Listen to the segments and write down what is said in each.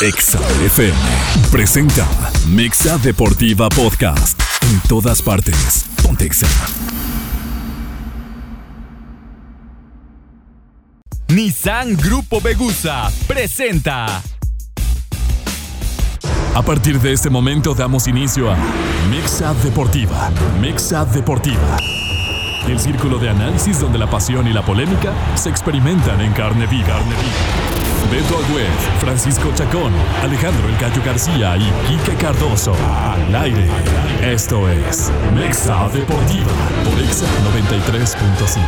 Exa FM presenta Mexa Deportiva Podcast. En todas partes. Pontexa. Nissan Grupo Begusa presenta. A partir de este momento damos inicio a Mexa Deportiva. Mexa Deportiva. El círculo de análisis donde la pasión y la polémica se experimentan en carne viva. Carne viva. Beto Agüed, Francisco Chacón, Alejandro El Gallo García y Quique Cardoso. Al aire. Esto es Mexa Deportiva por Exa 93.5.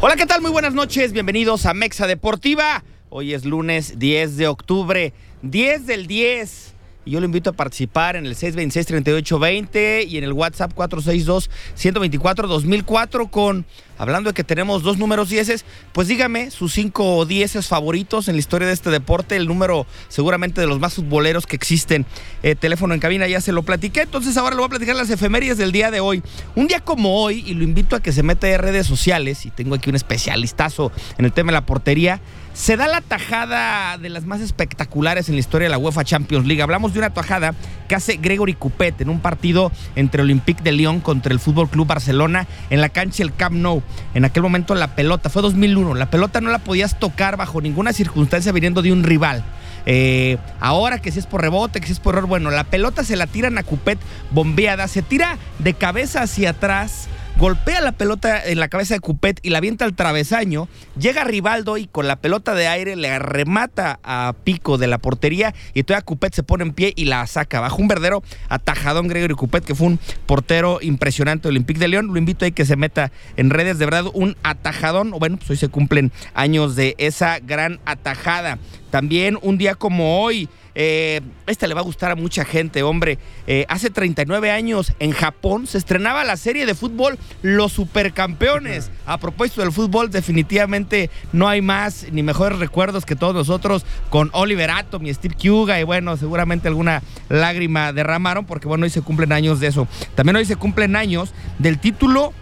Hola, ¿qué tal? Muy buenas noches. Bienvenidos a Mexa Deportiva. Hoy es lunes 10 de octubre, 10 del 10. Y yo lo invito a participar en el 626-3820 y en el WhatsApp 462-124-2004 con, hablando de que tenemos dos números 10, pues dígame sus cinco 10 favoritos en la historia de este deporte, el número seguramente de los más futboleros que existen. Eh, teléfono en cabina ya se lo platiqué, entonces ahora lo voy a platicar las efemérides del día de hoy. Un día como hoy, y lo invito a que se meta en redes sociales, y tengo aquí un especialistazo en el tema de la portería, se da la tajada de las más espectaculares en la historia de la UEFA Champions League. Hablamos de una tajada que hace Gregory Coupet en un partido entre Olympique de Lyon contra el Fútbol Club Barcelona en la cancha del Camp Nou. En aquel momento la pelota fue 2001. La pelota no la podías tocar bajo ninguna circunstancia viniendo de un rival. Eh, ahora que si es por rebote, que si es por error, bueno, la pelota se la tiran a Coupet bombeada, se tira de cabeza hacia atrás golpea la pelota en la cabeza de Cupet y la avienta al travesaño. Llega Rivaldo y con la pelota de aire le arremata a Pico de la portería y todavía Cupet se pone en pie y la saca. Bajo un verdadero atajadón Gregory Cupet, que fue un portero impresionante del Olympique de León. Lo invito a que se meta en redes, de verdad, un atajadón. Bueno, pues hoy se cumplen años de esa gran atajada. También un día como hoy, eh, esta le va a gustar a mucha gente, hombre. Eh, hace 39 años en Japón se estrenaba la serie de fútbol Los Supercampeones. A propósito del fútbol, definitivamente no hay más ni mejores recuerdos que todos nosotros con Oliver Atom y Steve Kuga. Y bueno, seguramente alguna lágrima derramaron porque bueno, hoy se cumplen años de eso. También hoy se cumplen años del título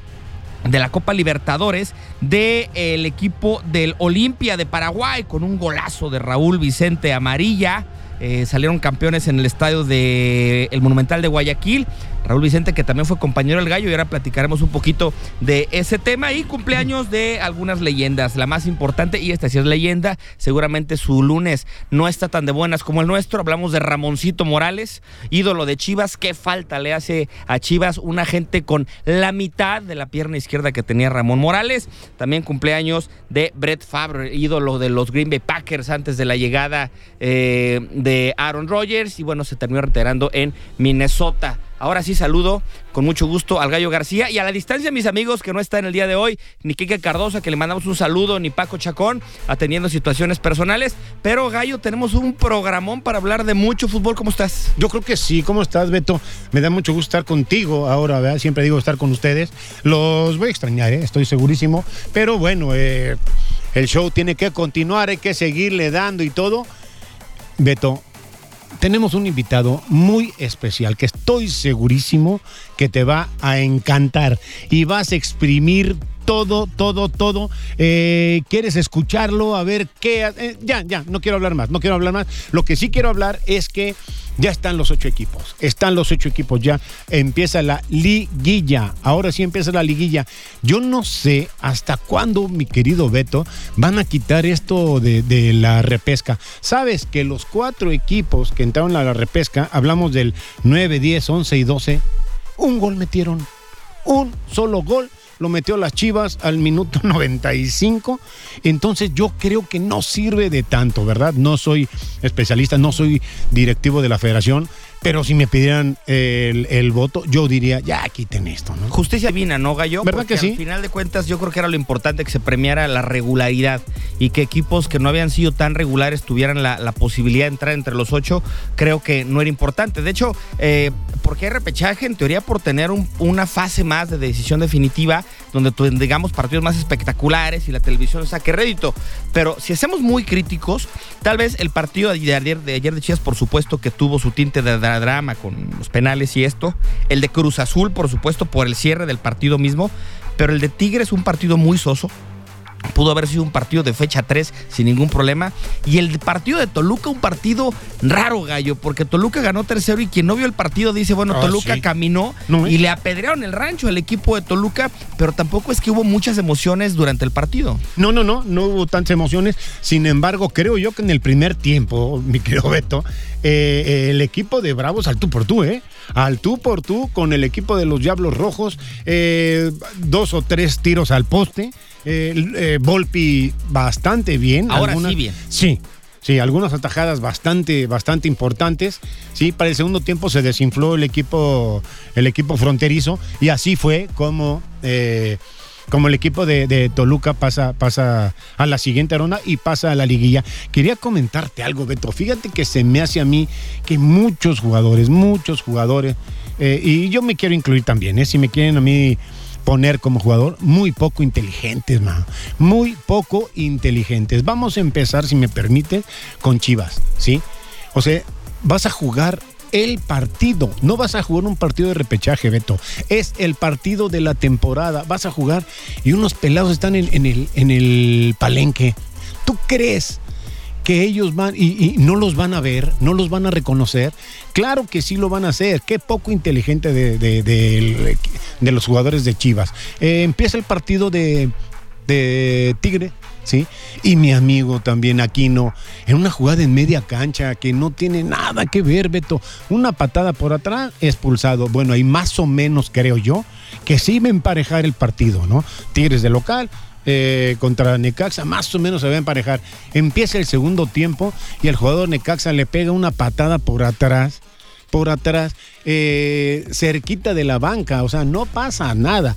de la Copa Libertadores del el equipo del Olimpia de Paraguay con un golazo de Raúl Vicente Amarilla. Eh, salieron campeones en el estadio del el Monumental de Guayaquil. Raúl Vicente, que también fue compañero del gallo, y ahora platicaremos un poquito de ese tema y cumpleaños de algunas leyendas. La más importante, y esta sí es leyenda, seguramente su lunes no está tan de buenas como el nuestro. Hablamos de Ramoncito Morales, ídolo de Chivas. ¿Qué falta le hace a Chivas una gente con la mitad de la pierna izquierda que tenía Ramón Morales? También cumpleaños de Brett Favre, ídolo de los Green Bay Packers antes de la llegada eh, de Aaron Rodgers, y bueno, se terminó retirando en Minnesota. Ahora sí saludo con mucho gusto al Gallo García y a la distancia mis amigos que no están el día de hoy, ni Kike Cardosa, que le mandamos un saludo, ni Paco Chacón, atendiendo situaciones personales. Pero Gallo, tenemos un programón para hablar de mucho fútbol. ¿Cómo estás? Yo creo que sí. ¿Cómo estás, Beto? Me da mucho gusto estar contigo ahora, ¿verdad? Siempre digo estar con ustedes. Los voy a extrañar, ¿eh? estoy segurísimo. Pero bueno, eh, el show tiene que continuar, hay que seguirle dando y todo. Beto, tenemos un invitado muy especial que estoy segurísimo que te va a encantar y vas a exprimir todo, todo, todo. Eh, ¿Quieres escucharlo? A ver qué... eh, ya, ya, no quiero hablar más, no quiero hablar más. Lo que sí quiero hablar es que ya están los ocho equipos, están los ocho equipos ya. Empieza la liguilla, ahora sí empieza la liguilla. Yo no sé hasta cuándo, mi querido Beto, van a quitar esto de, de la repesca. Sabes que los cuatro equipos que entraron a la repesca, hablamos del 9, 10, 11 y 12, un gol metieron, un solo gol lo metió las Chivas al minuto 95. Entonces yo creo que no sirve de tanto, ¿verdad? No soy especialista, no soy directivo de la federación, pero si me pidieran el, el voto, yo diría, ya quiten esto, ¿no? Justicia divina, ¿no, Gallo? ¿Verdad Porque que sí? Al final de cuentas, yo creo que era lo importante que se premiara la regularidad y que equipos que no habían sido tan regulares tuvieran la, la posibilidad de entrar entre los ocho. Creo que no era importante. De hecho, eh, porque hay repechaje, en teoría, por tener un- una fase más de decisión definitiva, donde tengamos partidos más espectaculares y la televisión saque rédito. Pero si hacemos muy críticos, tal vez el partido de ayer de, ayer de Chivas, por supuesto, que tuvo su tinte de dra- drama con los penales y esto. El de Cruz Azul, por supuesto, por el cierre del partido mismo. pero el de Tigres un partido muy soso, pudo haber sido un partido de fecha 3 sin ningún problema. Y el partido de Toluca, un partido raro, gallo, porque Toluca ganó tercero y quien no vio el partido dice, bueno, Ah, Toluca sí. caminó No, y le apedrearon el rancho al equipo de Toluca, pero tampoco es que hubo muchas emociones durante el partido. No, no, no, no hubo tantas emociones. Sin embargo, creo yo que en el primer tiempo, mi querido Beto, eh, eh, el equipo de Bravos al tú por tú, ¿eh? Al tú por tú con el equipo de los Diablos Rojos, eh, dos o tres tiros al poste. Eh, eh, Volpi bastante bien. Ahora sí bien. Sí. Sí, algunas atajadas bastante, bastante importantes. Sí, para el segundo tiempo se desinfló el equipo, el equipo fronterizo y así fue como, eh, como el equipo de, de Toluca pasa, pasa a la siguiente ronda y pasa a la liguilla. Quería comentarte algo, Beto. Fíjate que se me hace a mí que muchos jugadores, muchos jugadores, eh, y yo me quiero incluir también, ¿eh? si me quieren a mí poner como jugador muy poco inteligentes, man. Muy poco inteligentes. Vamos a empezar, si me permite, con Chivas, ¿sí? O sea, vas a jugar el partido. No vas a jugar un partido de repechaje, Beto. Es el partido de la temporada. Vas a jugar y unos pelados están en, el, en el palenque. ¿Tú crees que ellos van y, no los van a ver, no los van a reconocer. Claro que sí lo van a hacer. Qué poco inteligente de, los jugadores de Chivas. Eh, empieza el partido de Tigre, ¿sí? Y mi amigo también Aquino, en una jugada en media cancha que no tiene nada que ver, Beto. Una patada por atrás, expulsado. Bueno, ahí más o menos creo yo que sí va a emparejar el partido, ¿no? Tigres de local, eh, contra Necaxa, más o menos se va a emparejar. Empieza el segundo tiempo y el jugador Necaxa le pega una patada por atrás, por atrás, eh, cerquita de la banca, o sea, no pasa nada.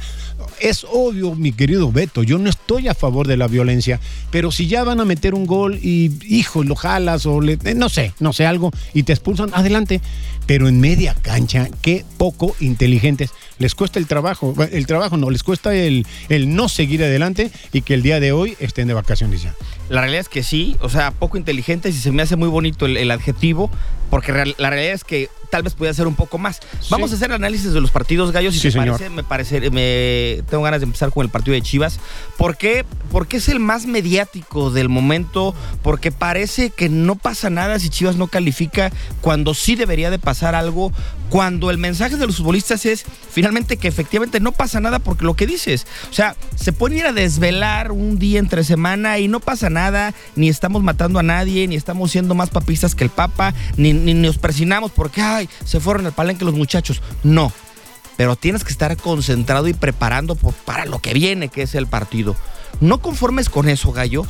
Es obvio, mi querido Beto, yo no estoy a favor de la violencia, pero si ya van a meter un gol y, hijo, lo jalas o le, eh, no sé, no sé, algo, y te expulsan, adelante. Pero en media cancha, qué poco inteligentes. Les cuesta el trabajo, el trabajo no, les cuesta el, el no seguir adelante y que el día de hoy estén de vacaciones ya. La realidad es que sí, o sea, poco inteligentes y se me hace muy bonito el adjetivo, porque la realidad es que tal vez podía ser un poco más. Vamos a hacer análisis de los partidos gallos y Sí, te señor. parece, me parece, me tengo ganas de empezar con el partido de Chivas. ¿Por qué? Porque es el más mediático del momento, porque parece que no pasa nada si Chivas no califica cuando sí debería de pasar algo, cuando el mensaje de los futbolistas es finalmente que efectivamente no pasa nada porque lo que dices, o sea, se pueden ir a desvelar un día entre semana y no pasa nada, ni estamos matando a nadie, ni estamos siendo más papistas que el Papa, ni, ni nos persinamos porque, ay, se fueron al palenque los muchachos. No, pero tienes que estar concentrado y preparando por- para lo que viene, que es el partido. No conformes con eso, gallo.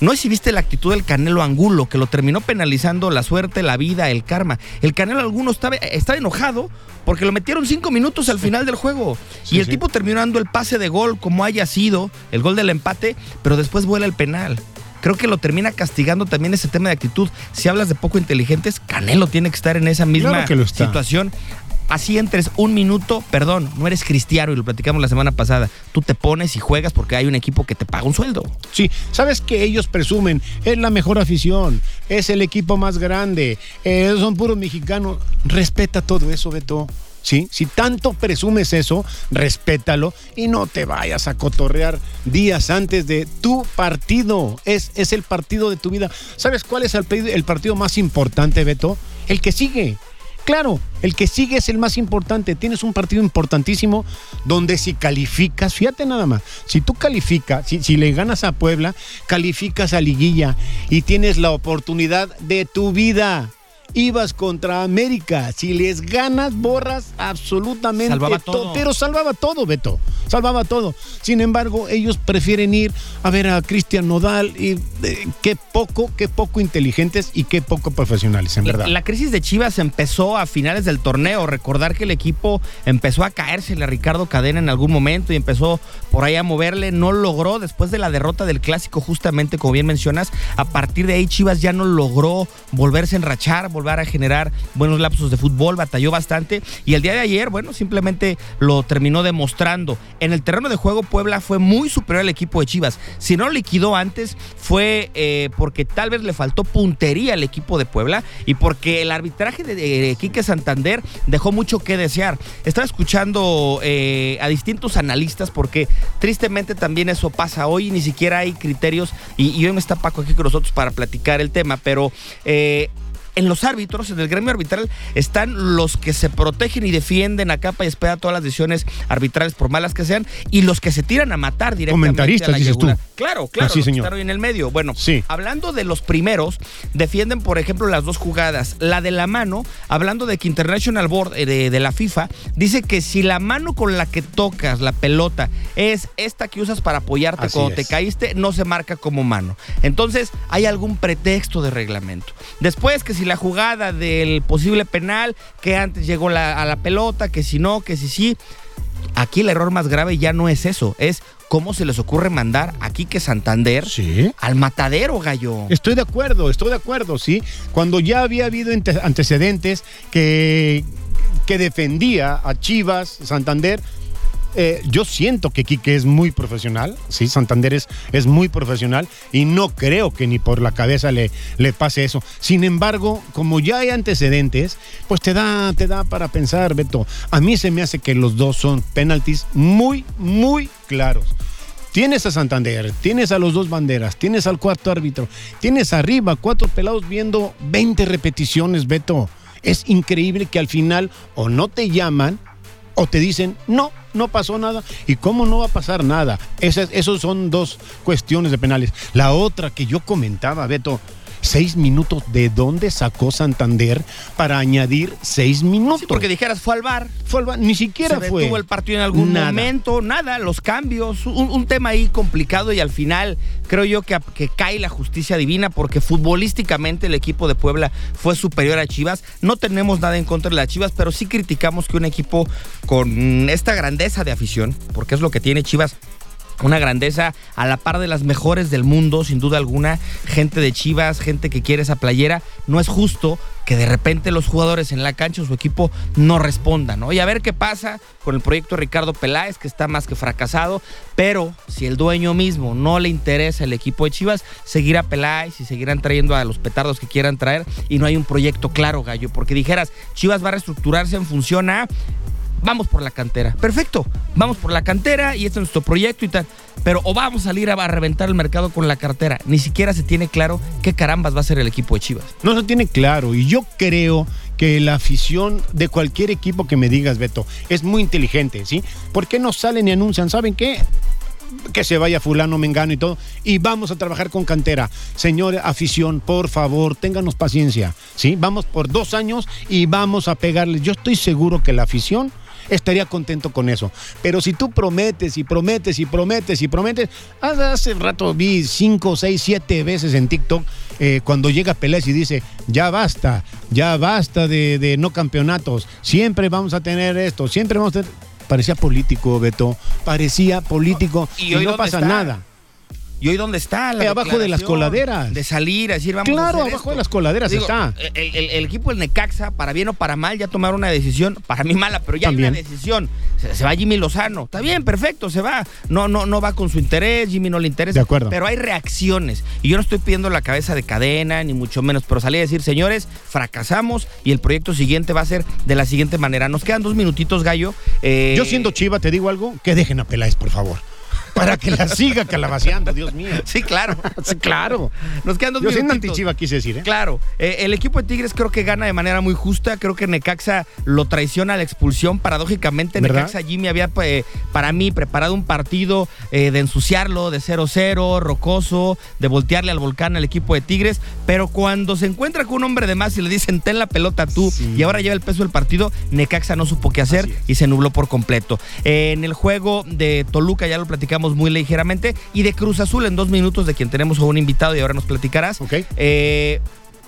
No exhibiste la actitud del Canelo Angulo, que lo terminó penalizando la suerte, la vida, el karma. El Canelo Angulo estaba, estaba enojado porque lo metieron cinco minutos al final del juego. Sí, y el sí. tipo terminó dando el pase de gol, como haya sido, el gol del empate, pero después vuela el penal. Creo que lo termina castigando también ese tema de actitud. Si hablas de poco inteligentes, Canelo tiene que estar en esa misma Claro situación. Así entres un minuto, perdón, no eres cristiano y lo platicamos la semana pasada. Tú te pones y juegas porque hay un equipo que te paga un sueldo. Sí, sabes que ellos presumen, es la mejor afición, es el equipo más grande, eh, son puros mexicanos. Respeta todo eso, Beto. Sí, si tanto presumes eso, respétalo y no te vayas a cotorrear días antes de tu partido. Es, es el partido de tu vida. ¿Sabes cuál es el, partido más importante, Beto? El que sigue. Claro, el que sigue es el más importante. Tienes un partido importantísimo donde si calificas, fíjate nada más, si tú calificas, si, si le ganas a Puebla, calificas a liguilla y tienes la oportunidad de tu vida. Ibas contra América. Si les ganas, borras absolutamente Salvaba todo. Pero salvaba todo, Beto. Salvaba todo. Sin embargo, ellos prefieren ir a ver a Cristian Nodal y eh, qué poco, qué poco inteligentes y qué poco profesionales, en verdad. La crisis de Chivas empezó a finales del torneo. Recordar que el equipo empezó a caérsele a Ricardo Cadena en algún momento y empezó por ahí a moverle. No logró, después de la derrota del clásico, justamente como bien mencionas, a partir de ahí Chivas ya no logró volverse a enrachar, volver a generar buenos lapsos de fútbol, batalló bastante y el día de ayer, bueno, simplemente lo terminó demostrando. En el terreno de juego Puebla fue muy superior al equipo de Chivas. Si no lo liquidó antes fue eh, porque tal vez le faltó puntería al equipo de Puebla y porque el arbitraje de, Quique Santander dejó mucho que desear. Estaba escuchando eh, a distintos analistas porque tristemente también eso pasa hoy, ni siquiera hay criterios y, y hoy me está Paco aquí con nosotros para platicar el tema, pero eh, en los árbitros, en el gremio arbitral, están los que se protegen y defienden a capa y espera todas las decisiones arbitrales, por malas que sean, y los que se tiran a matar directamente. Comentaristas, dices tú. Claro, claro, Así, están hoy en el medio. Bueno, sí. hablando de los primeros, defienden, por ejemplo, las dos jugadas. La de la mano, hablando de que International Board eh, de, la FIFA, dice que si la mano con la que tocas la pelota es esta que usas para apoyarte cuando te caíste, no se marca como mano. Entonces, hay algún pretexto de reglamento. Después, que si la jugada del posible penal, que antes llegó a la pelota, que si no, que si sí. Aquí el error más grave ya no es eso, es cómo se les ocurre mandar a Quique Santander al matadero, gallo. Estoy de acuerdo, estoy de acuerdo, sí. Cuando ya había habido antecedentes que, que defendía a Chivas, Santander, eh, yo siento que Quique es muy profesional, sí, Santander es, es, muy profesional y no creo que ni por la cabeza le, le pase eso. Sin embargo, como ya hay antecedentes, pues te da, te da para pensar, Beto. A mí se me hace que los dos son penaltis muy, muy claros. Tienes a Santander, tienes a los dos banderas, tienes al cuarto árbitro, tienes arriba cuatro pelados viendo 20 repeticiones, Beto. Es increíble que al final o no te llaman o te dicen, no, no pasó nada. ¿Y cómo no va a pasar nada? Esas, esos son dos cuestiones de penales. La otra que yo comentaba, Beto, seis minutos. ¿De dónde sacó Santander para añadir seis minutos? porque dijeras, fue al bar. Fue al bar, ni siquiera se fue. Tuvo el partido en algún momento, nada, los cambios, un, tema ahí complicado y al final creo yo que, que, cae la justicia divina porque futbolísticamente el equipo de Puebla fue superior a Chivas. No tenemos nada en contra de las Chivas, pero sí criticamos que un equipo con esta grandeza de afición, porque es lo que tiene Chivas, una grandeza a la par de las mejores del mundo, sin duda alguna. Gente de Chivas, gente que quiere esa playera. No es justo que de repente los jugadores en la cancha o su equipo no respondan, ¿no? Y a ver qué pasa con el proyecto Ricardo Peláez, que está más que fracasado. Pero si el dueño mismo no le interesa el equipo de Chivas, seguirá Peláez y seguirán trayendo a los petardos que quieran traer. Y no hay un proyecto claro, gallo, porque dijeras, Chivas va a reestructurarse en función a vamos por la cantera. Perfecto, vamos por la cantera y este es nuestro proyecto y tal. Pero o vamos a salir a, reventar el mercado con la cartera. Ni siquiera se tiene claro qué carambas va a ser el equipo de Chivas. No se tiene claro y yo creo que la afición de cualquier equipo que me digas, Beto, es muy inteligente, ¿sí? ¿Por qué no salen y anuncian? ¿Saben qué? que se vaya fulano, mengano y todo, y vamos a trabajar con cantera. Señor afición, por favor, ténganos paciencia, ¿sí? Vamos por dos años y vamos a pegarles. Yo estoy seguro que la afición estaría contento con eso. Pero si tú prometes y prometes y prometes y prometes, hace rato vi cinco, seis, siete veces en TikTok eh, cuando llega Pelés y dice, ya basta, ya basta de, no campeonatos, siempre vamos a tener esto, siempre vamos a tener... Parecía político, Beto, parecía político y, no pasa nada. ¿Y hoy dónde está? La abajo de las coladeras. De salir a decir, vamos claro, a abajo de las coladeras está. El, equipo del Necaxa, para bien o para mal, ya tomaron una decisión, para mí mala, pero ya hay una decisión. Se, va Jimmy Lozano. Está bien, perfecto, se va. No, no, no va con su interés, Jimmy no le interesa. De acuerdo. Pero hay reacciones. Y yo no estoy pidiendo la cabeza de cadena, ni mucho menos, pero salí a decir, señores, fracasamos y el proyecto siguiente va a ser de la siguiente manera. Nos quedan dos minutitos, Gallo. Eh, yo siendo Chiva, te digo algo, que dejen a Peláez, por favor para que la siga calabaceando, Dios mío. Sí, claro. sí, claro. Nos quedan dos Yo soy antichiva, quise decir, ¿eh? Claro. Eh, el equipo de Tigres creo que gana de manera muy justa. Creo que Necaxa lo traiciona a la expulsión. Paradójicamente, Necaxa Jimmy había, eh, para mí, preparado un partido eh, de ensuciarlo, de 0-0, rocoso, de voltearle al volcán al equipo de Tigres. Pero cuando se encuentra con un hombre de más y le dicen, ten la pelota tú, y ahora lleva el peso del partido, Necaxa no supo qué hacer y se nubló por completo. en el juego de Toluca, ya lo platicamos muy ligeramente. Y de Cruz Azul en dos minutos, de quien tenemos a un invitado y ahora nos platicarás. Ok. Eh,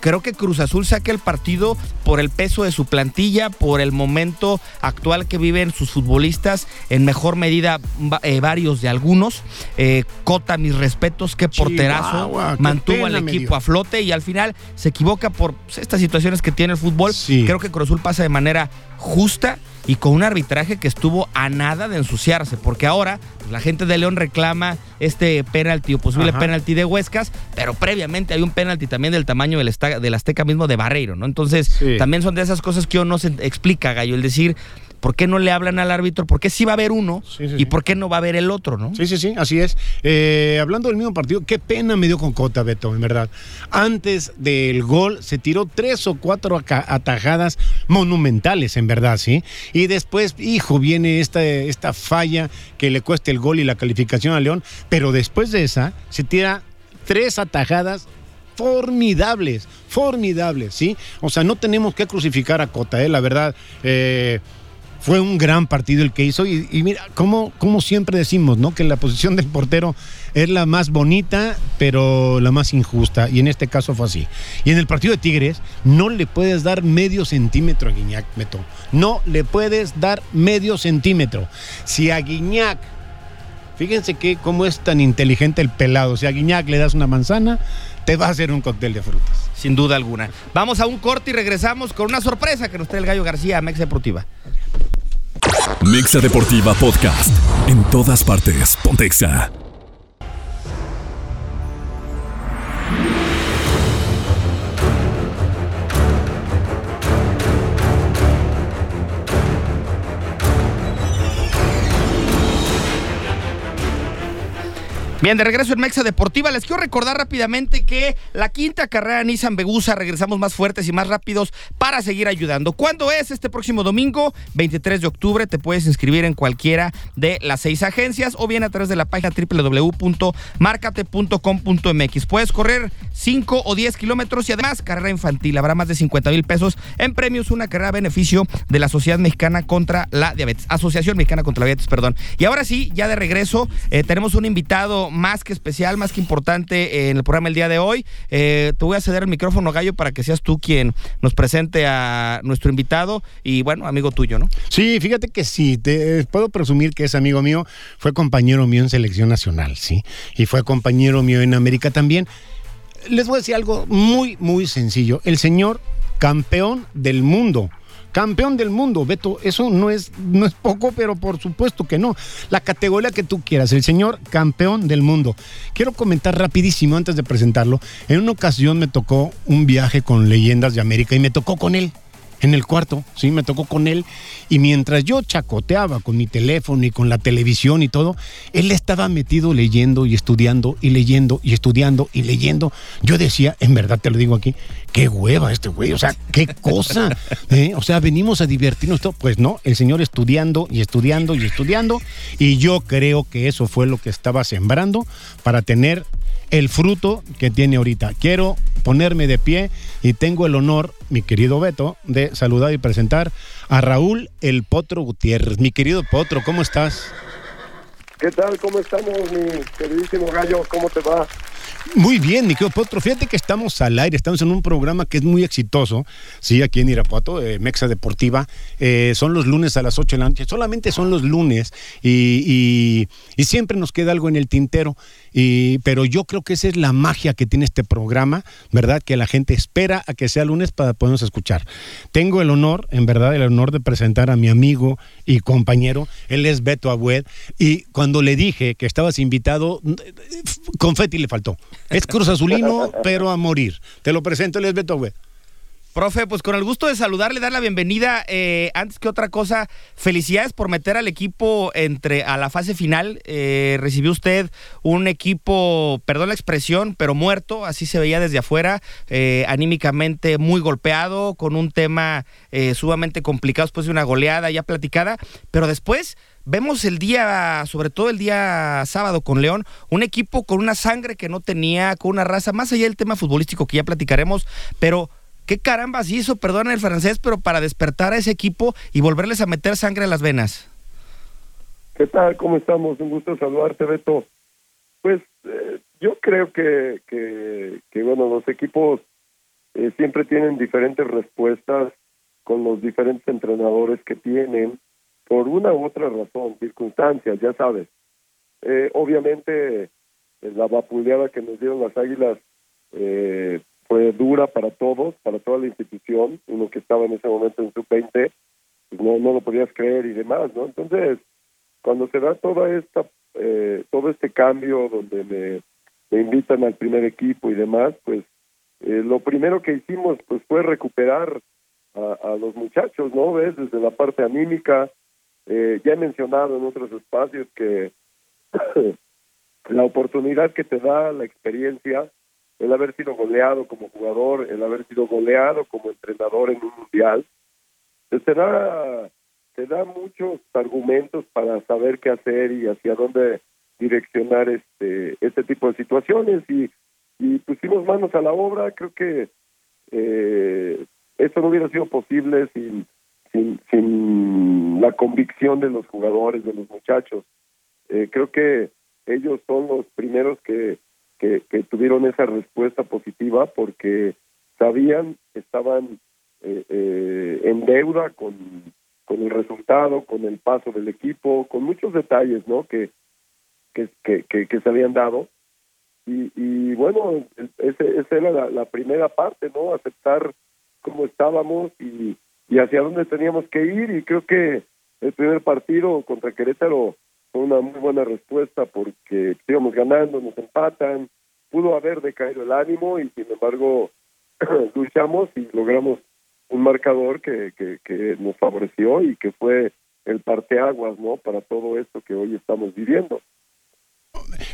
creo que Cruz Azul saque el partido por el peso de su plantilla, por el momento actual que viven sus futbolistas, en mejor medida eh, varios de algunos. Eh, Cota, mis respetos, qué porterazo, mantuvo al equipo a flote y al final se equivoca por estas situaciones que tiene el fútbol. Creo que Cruz Azul pasa de manera justa y con un arbitraje que estuvo a nada de ensuciarse, porque ahora pues, la gente de León reclama este penalti o posible penalti de Huescas, pero previamente hay un penalti también del tamaño del, del Azteca mismo de Barreiro, ¿no? Entonces, también son de esas cosas que uno no se explica, Gallo, el decir, ¿Por qué no le hablan al árbitro? ¿Por qué sí va a haber uno y por qué no va a haber el otro, no? Sí, sí, sí, así es. Eh, hablando del mismo partido, qué pena me dio con Cota, Beto, en verdad. Antes del gol se tiró tres o cuatro atajadas monumentales, en verdad, ¿sí? Y después, hijo, viene esta, esta falla que le cuesta el gol y la calificación a León, pero después de esa se tira tres atajadas formidables, formidables, ¿sí? O sea, no tenemos que crucificar a Cota, ¿eh? La verdad, eh, fue un gran partido el que hizo. Y, mira, como, siempre decimos, ¿no? Que la posición del portero es la más bonita, pero la más injusta. Y en este caso fue así. Y en el partido de Tigres, no le puedes dar medio centímetro a Guiñac, Meto. No le puedes dar medio centímetro. Si a Guiñac Fíjense que cómo es tan inteligente el pelado. Si a Guiñac le das una manzana, te va a hacer un cóctel de frutas. Sin duda alguna. Vamos a un corte y regresamos con una sorpresa que nos trae el Gallo García a Mexa Deportiva. Mexa Deportiva Podcast. En todas partes. Pontexa. Bien, de regreso en Mexa Deportiva, les quiero recordar rápidamente que la quinta carrera Nissan Begusa regresamos más fuertes y más rápidos para seguir ayudando. ¿Cuándo es este próximo domingo? 23 de octubre. Te puedes inscribir en cualquiera de las seis agencias o bien a través de la página www.marcate.com.mx. Puedes correr 5 o 10 kilómetros y además carrera infantil. Habrá más de 50 mil pesos en premios, una carrera a beneficio de la Sociedad Mexicana contra la Diabetes. Asociación Mexicana contra la Diabetes, perdón. Y ahora sí, ya de regreso, eh, tenemos un invitado más que especial, más que importante en el programa el día de hoy. Eh, te voy a ceder el micrófono, Gallo, para que seas tú quien nos presente a nuestro invitado y, bueno, amigo tuyo, ¿no? Sí, fíjate que sí, te puedo presumir que es amigo mío, fue compañero mío en selección nacional, ¿sí? Y fue compañero mío en América también. Les voy a decir algo muy, muy sencillo. El señor campeón del mundo campeón del mundo, Beto, eso no es, no es poco, pero por supuesto que no. La categoría que tú quieras, el señor campeón del mundo. Quiero comentar rapidísimo antes de presentarlo. En una ocasión me tocó un viaje con leyendas de América y me tocó con él en el cuarto, sí, me tocó con él. Y mientras yo chacoteaba con mi teléfono y con la televisión y todo, él estaba metido leyendo y estudiando y leyendo y estudiando y leyendo. Yo decía, en verdad te lo digo aquí, qué hueva este güey, o sea, qué cosa. ¿eh? O sea, venimos a divertirnos. Todo. Pues no, el señor estudiando y estudiando y estudiando. Y yo creo que eso fue lo que estaba sembrando para tener el fruto que tiene ahorita. Quiero ponerme de pie y tengo el honor, mi querido Beto, de saludar y presentar a Raúl El Potro Gutiérrez. Mi querido Potro, ¿cómo estás? ¿Qué tal? ¿Cómo estamos, mi queridísimo gallo? ¿Cómo te va? Muy bien, mi querido Potro. Fíjate que estamos al aire, estamos en un programa que es muy exitoso, sí, aquí en Irapuato, eh, Mexa Deportiva. Eh, son los lunes a las 8 de la noche, solamente son los lunes y, y siempre nos queda algo en el tintero. Y, pero yo creo que esa es la magia que tiene este programa, ¿verdad? Que la gente espera a que sea lunes para podernos escuchar. Tengo el honor, en verdad, el honor de presentar a mi amigo y compañero. Él es Beto Abued. Y cuando le dije que estabas invitado, confeti le faltó. Es Cruz Azulino, pero a morir. Te lo presento, él Beto Abued. Profe, pues con el gusto de saludarle, dar la bienvenida. Eh, antes que otra cosa, felicidades por meter al equipo entre a la fase final. Eh, recibió usted un equipo, perdón la expresión, pero muerto, así se veía desde afuera, eh, anímicamente muy golpeado, con un tema sumamente complicado después de una goleada ya platicada, pero después vemos el día, sobre todo el día sábado con León, un equipo con una sangre que no tenía, con una raza, más allá del tema futbolístico que ya platicaremos, pero ¿Qué carambas hizo, perdón el francés, pero para despertar a ese equipo y volverles a meter sangre a las venas? ¿Qué tal? ¿Cómo estamos? Un gusto saludarte, Beto. Pues eh, yo creo que, bueno, los equipos eh, siempre tienen diferentes respuestas con los diferentes entrenadores que tienen por una u otra razón, circunstancias, ya sabes. Eh, obviamente, la vapuleada que nos dieron las Águilas eh, fue dura para todos, para toda la institución, uno que estaba en ese momento en su 20 pues no, no lo podías creer y demás, ¿no? Entonces, cuando se da toda esta, eh, todo este cambio donde me, me invitan al primer equipo y demás, pues eh, lo primero que hicimos pues fue recuperar a, a, los muchachos, ¿no? ¿Ves? Desde la parte anímica, eh, ya he mencionado en otros espacios que la oportunidad que te da la experiencia, el haber sido goleado como jugador, el haber sido goleado como entrenador en un mundial, pues te da, te da muchos argumentos para saber qué hacer y hacia dónde direccionar este este tipo de situaciones. Y, pusimos manos a la obra. Creo que eh, esto no hubiera sido posible sin, sin, sin la convicción de los jugadores de los muchachos. Eh, creo que ellos son los primeros que, que, que tuvieron esa respuesta positiva porque sabían estaban eh, eh, en deuda con, con el resultado, con el paso del equipo, con muchos detalles, ¿no? Que, que, que, que, se habían dado. Y, y bueno, ese, esa era la, la, primera parte, ¿no? Aceptar cómo estábamos y, y hacia dónde teníamos que ir. Y creo que el primer partido contra Querétaro fue una muy buena respuesta porque íbamos ganando, nos empatan, pudo haber decaído el ánimo y sin embargo luchamos y logramos un marcador que, que, que nos favoreció y que fue el parteaguas, ¿no? Para todo esto que hoy estamos viviendo.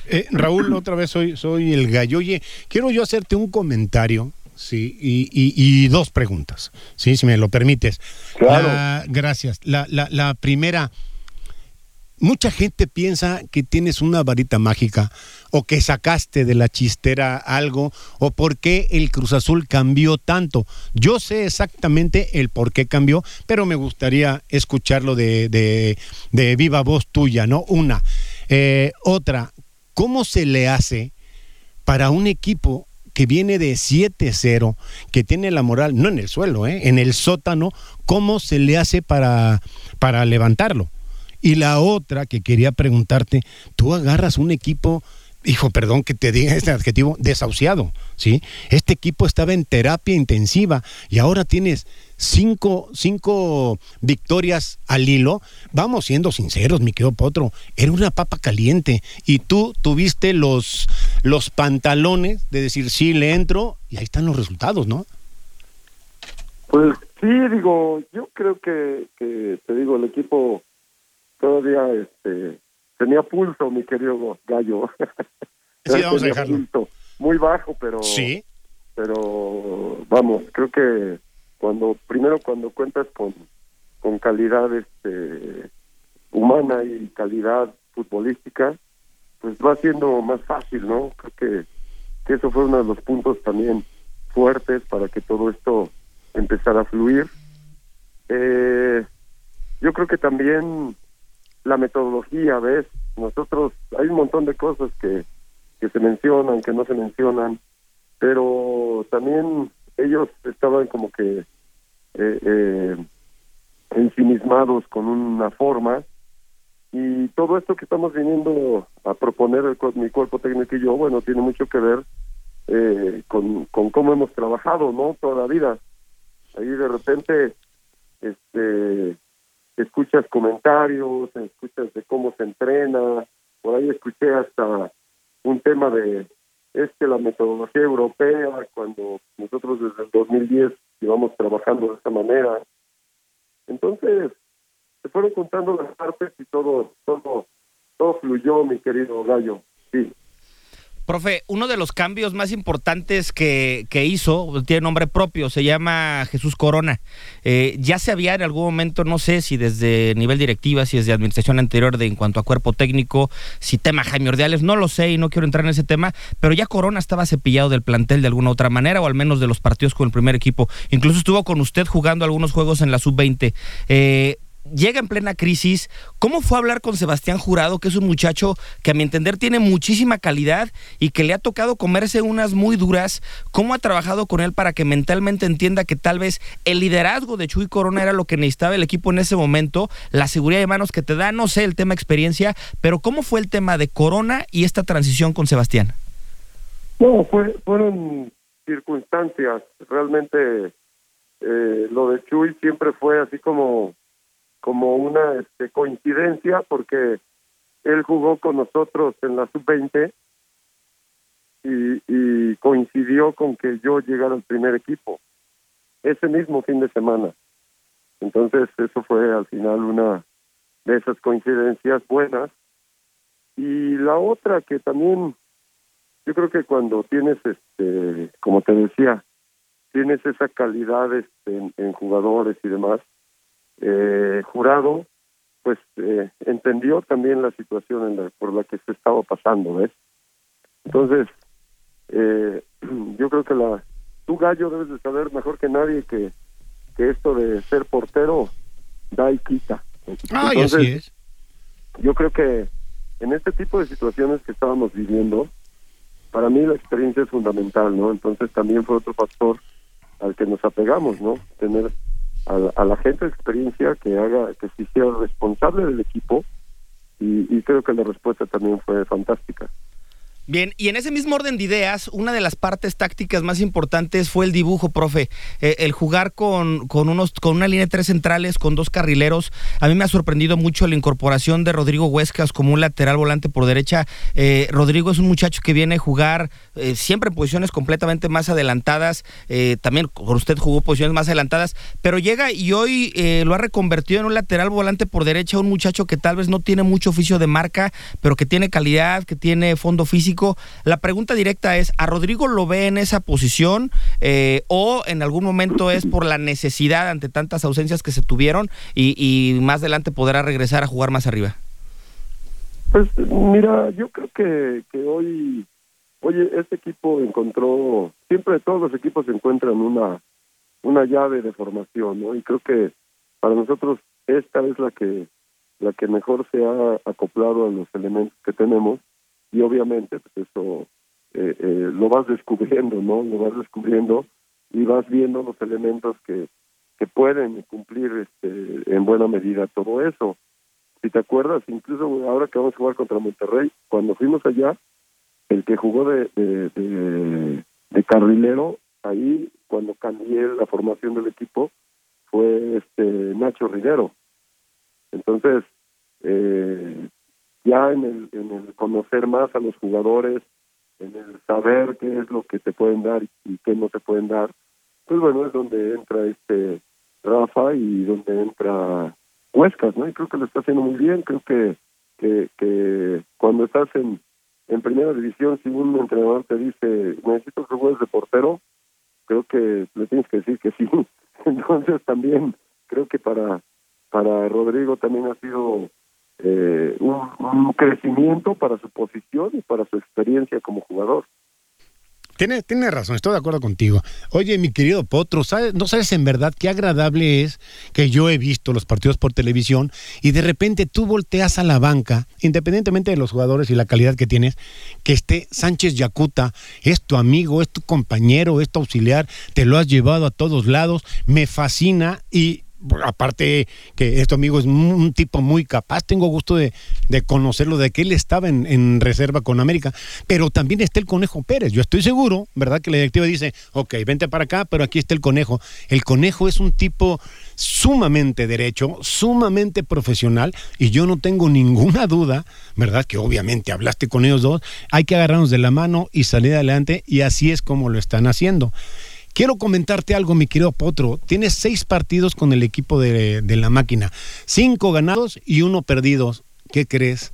Eh, Raúl, otra vez soy, soy el gallo. Oye, quiero yo hacerte un comentario, sí, y, y, y dos preguntas, sí, si me lo permites. Claro. La, gracias. La, la, la primera, mucha gente piensa que tienes una varita mágica o que sacaste de la chistera algo o por qué el Cruz Azul cambió tanto. Yo sé exactamente el por qué cambió, pero me gustaría escucharlo de, de, de viva voz tuya, ¿no? Una. Eh, otra, ¿cómo se le hace para un equipo que viene de 7-0, que tiene la moral, no en el suelo, ¿eh? en el sótano, ¿cómo se le hace para, para levantarlo? Y la otra que quería preguntarte, tú agarras un equipo, hijo, perdón que te diga este adjetivo, desahuciado, ¿sí? Este equipo estaba en terapia intensiva y ahora tienes cinco, cinco victorias al hilo. Vamos siendo sinceros, mi querido Potro, era una papa caliente y tú tuviste los, los pantalones de decir, sí, le entro y ahí están los resultados, ¿no? Pues sí, digo, yo creo que, que te digo, el equipo todavía este tenía pulso, mi querido gallo. Sí, vamos a dejarlo. Pulso, muy bajo, pero Sí. pero vamos, creo que cuando primero cuando cuentas con con calidad este humana y calidad futbolística, pues va siendo más fácil, ¿no? Creo que, que eso fue uno de los puntos también fuertes para que todo esto empezara a fluir. Eh, yo creo que también la metodología, ¿ves? Nosotros, hay un montón de cosas que, que se mencionan, que no se mencionan, pero también ellos estaban como que eh, eh, ensimismados con una forma y todo esto que estamos viniendo a proponer el, mi cuerpo técnico y yo, bueno, tiene mucho que ver eh, con, con cómo hemos trabajado, ¿no? Toda la vida. Ahí de repente, este, escuchas comentarios, escuchas de cómo se entrena, por ahí escuché hasta un tema de es que la metodología europea, cuando nosotros desde el 2010 llevamos trabajando de esta manera. Entonces, se fueron contando las partes y todo, todo, todo fluyó, mi querido gallo. Sí. Profe, uno de los cambios más importantes que, que hizo, tiene nombre propio, se llama Jesús Corona. Eh, ya se había en algún momento, no sé si desde nivel directiva, si desde administración anterior de en cuanto a cuerpo técnico, si tema Jaime Ordiales, no lo sé y no quiero entrar en ese tema, pero ya Corona estaba cepillado del plantel de alguna otra manera, o al menos de los partidos con el primer equipo. Incluso estuvo con usted jugando algunos juegos en la sub-20. Eh, llega en plena crisis. ¿Cómo fue hablar con Sebastián Jurado, que es un muchacho que a mi entender tiene muchísima calidad y que le ha tocado comerse unas muy duras? ¿Cómo ha trabajado con él para que mentalmente entienda que tal vez el liderazgo de Chuy Corona era lo que necesitaba el equipo en ese momento, la seguridad de manos que te da, no sé el tema experiencia, pero ¿cómo fue el tema de Corona y esta transición con Sebastián? No, fue, fueron circunstancias. Realmente eh, lo de Chuy siempre fue así como como una este, coincidencia porque él jugó con nosotros en la sub-20 y, y coincidió con que yo llegara al primer equipo ese mismo fin de semana. Entonces eso fue al final una de esas coincidencias buenas. Y la otra que también, yo creo que cuando tienes, este, como te decía, tienes esa calidad este, en jugadores y demás, eh, jurado pues eh, entendió también la situación en la, por la que se estaba pasando, ¿ves? Entonces, eh, yo creo que la tu gallo debes de saber mejor que nadie que, que esto de ser portero da y quita. Entonces, Yo creo que en este tipo de situaciones que estábamos viviendo, para mí la experiencia es fundamental, ¿no? Entonces también fue otro factor al que nos apegamos, ¿no? Tener a, la gente de experiencia que haga, que se hiciera responsable del equipo y creo que la respuesta también fue fantástica. Bien, y en ese mismo orden de ideas, una de las partes tácticas más importantes fue el dibujo, profe. Eh, el jugar con, con, unos, con una línea de tres centrales, con dos carrileros. A mí me ha sorprendido mucho la incorporación de Rodrigo Huescas como un lateral volante por derecha. Eh, Rodrigo es un muchacho que viene a jugar eh, siempre en posiciones completamente más adelantadas. también con usted jugó posiciones más adelantadas, pero llega y hoy lo ha reconvertido en un lateral volante por derecha, un muchacho que tal vez no tiene mucho oficio de marca, pero que tiene calidad, que tiene fondo físico la pregunta directa es, ¿a Rodrigo lo ve en esa posición eh, o en algún momento es por la necesidad ante tantas ausencias que se tuvieron y, más adelante podrá regresar a jugar más arriba? Pues mira, yo creo que, hoy, este equipo encontró, siempre todos los equipos encuentran una, una llave de formación, ¿no? Y creo que para nosotros esta es la que la que mejor se ha acoplado a los elementos que tenemos y obviamente pues eso eh, eh, lo vas descubriendo, ¿no? Lo vas descubriendo y vas viendo los elementos que, que pueden cumplir este, en buena medida todo eso. Si te acuerdas, incluso ahora que vamos a jugar contra Monterrey, cuando fuimos allá, el que jugó de, de, de, carrilero, ahí cuando cambié la formación del equipo, fue este Nacho Rivero. Entonces, eh, ya en el, en el conocer más a los jugadores, en el saber qué es lo que te pueden dar y qué no te pueden dar, pues bueno, es donde entra este Rafa y donde entra Huescas, ¿no? Y creo que lo está haciendo muy bien, creo que, que, cuando estás en, en primera división, si un entrenador te dice, necesito que juegues de portero, creo que le tienes que decir que sí. Entonces también creo que para, para Rodrigo también ha sido eh, un, crecimiento para su posición y para su experiencia como jugador. Tiene, razón, estoy de acuerdo contigo. Oye, mi querido Potro, ¿sabes, ¿no sabes en verdad qué agradable es que yo he visto los partidos por televisión y de repente tú volteas a la banca, independientemente de los jugadores y la calidad que tienes, que esté Sánchez Yacuta, es tu amigo, es tu compañero, es tu auxiliar, te lo has llevado a todos lados, me fascina y aparte que este amigo es un tipo muy capaz, tengo gusto de, conocerlo, de que él estaba en, reserva con América, pero también está el Conejo Pérez. Yo estoy seguro, ¿verdad? Que la directiva dice, ok, vente para acá, pero aquí está el Conejo. El Conejo es un tipo sumamente derecho, sumamente profesional, y yo no tengo ninguna duda, ¿verdad? Que obviamente hablaste con ellos dos, hay que agarrarnos de la mano y salir adelante, y así es como lo están haciendo. Quiero comentarte algo, mi querido Potro. Tienes seis partidos con el equipo de, la máquina, cinco ganados y uno perdidos. ¿Qué crees?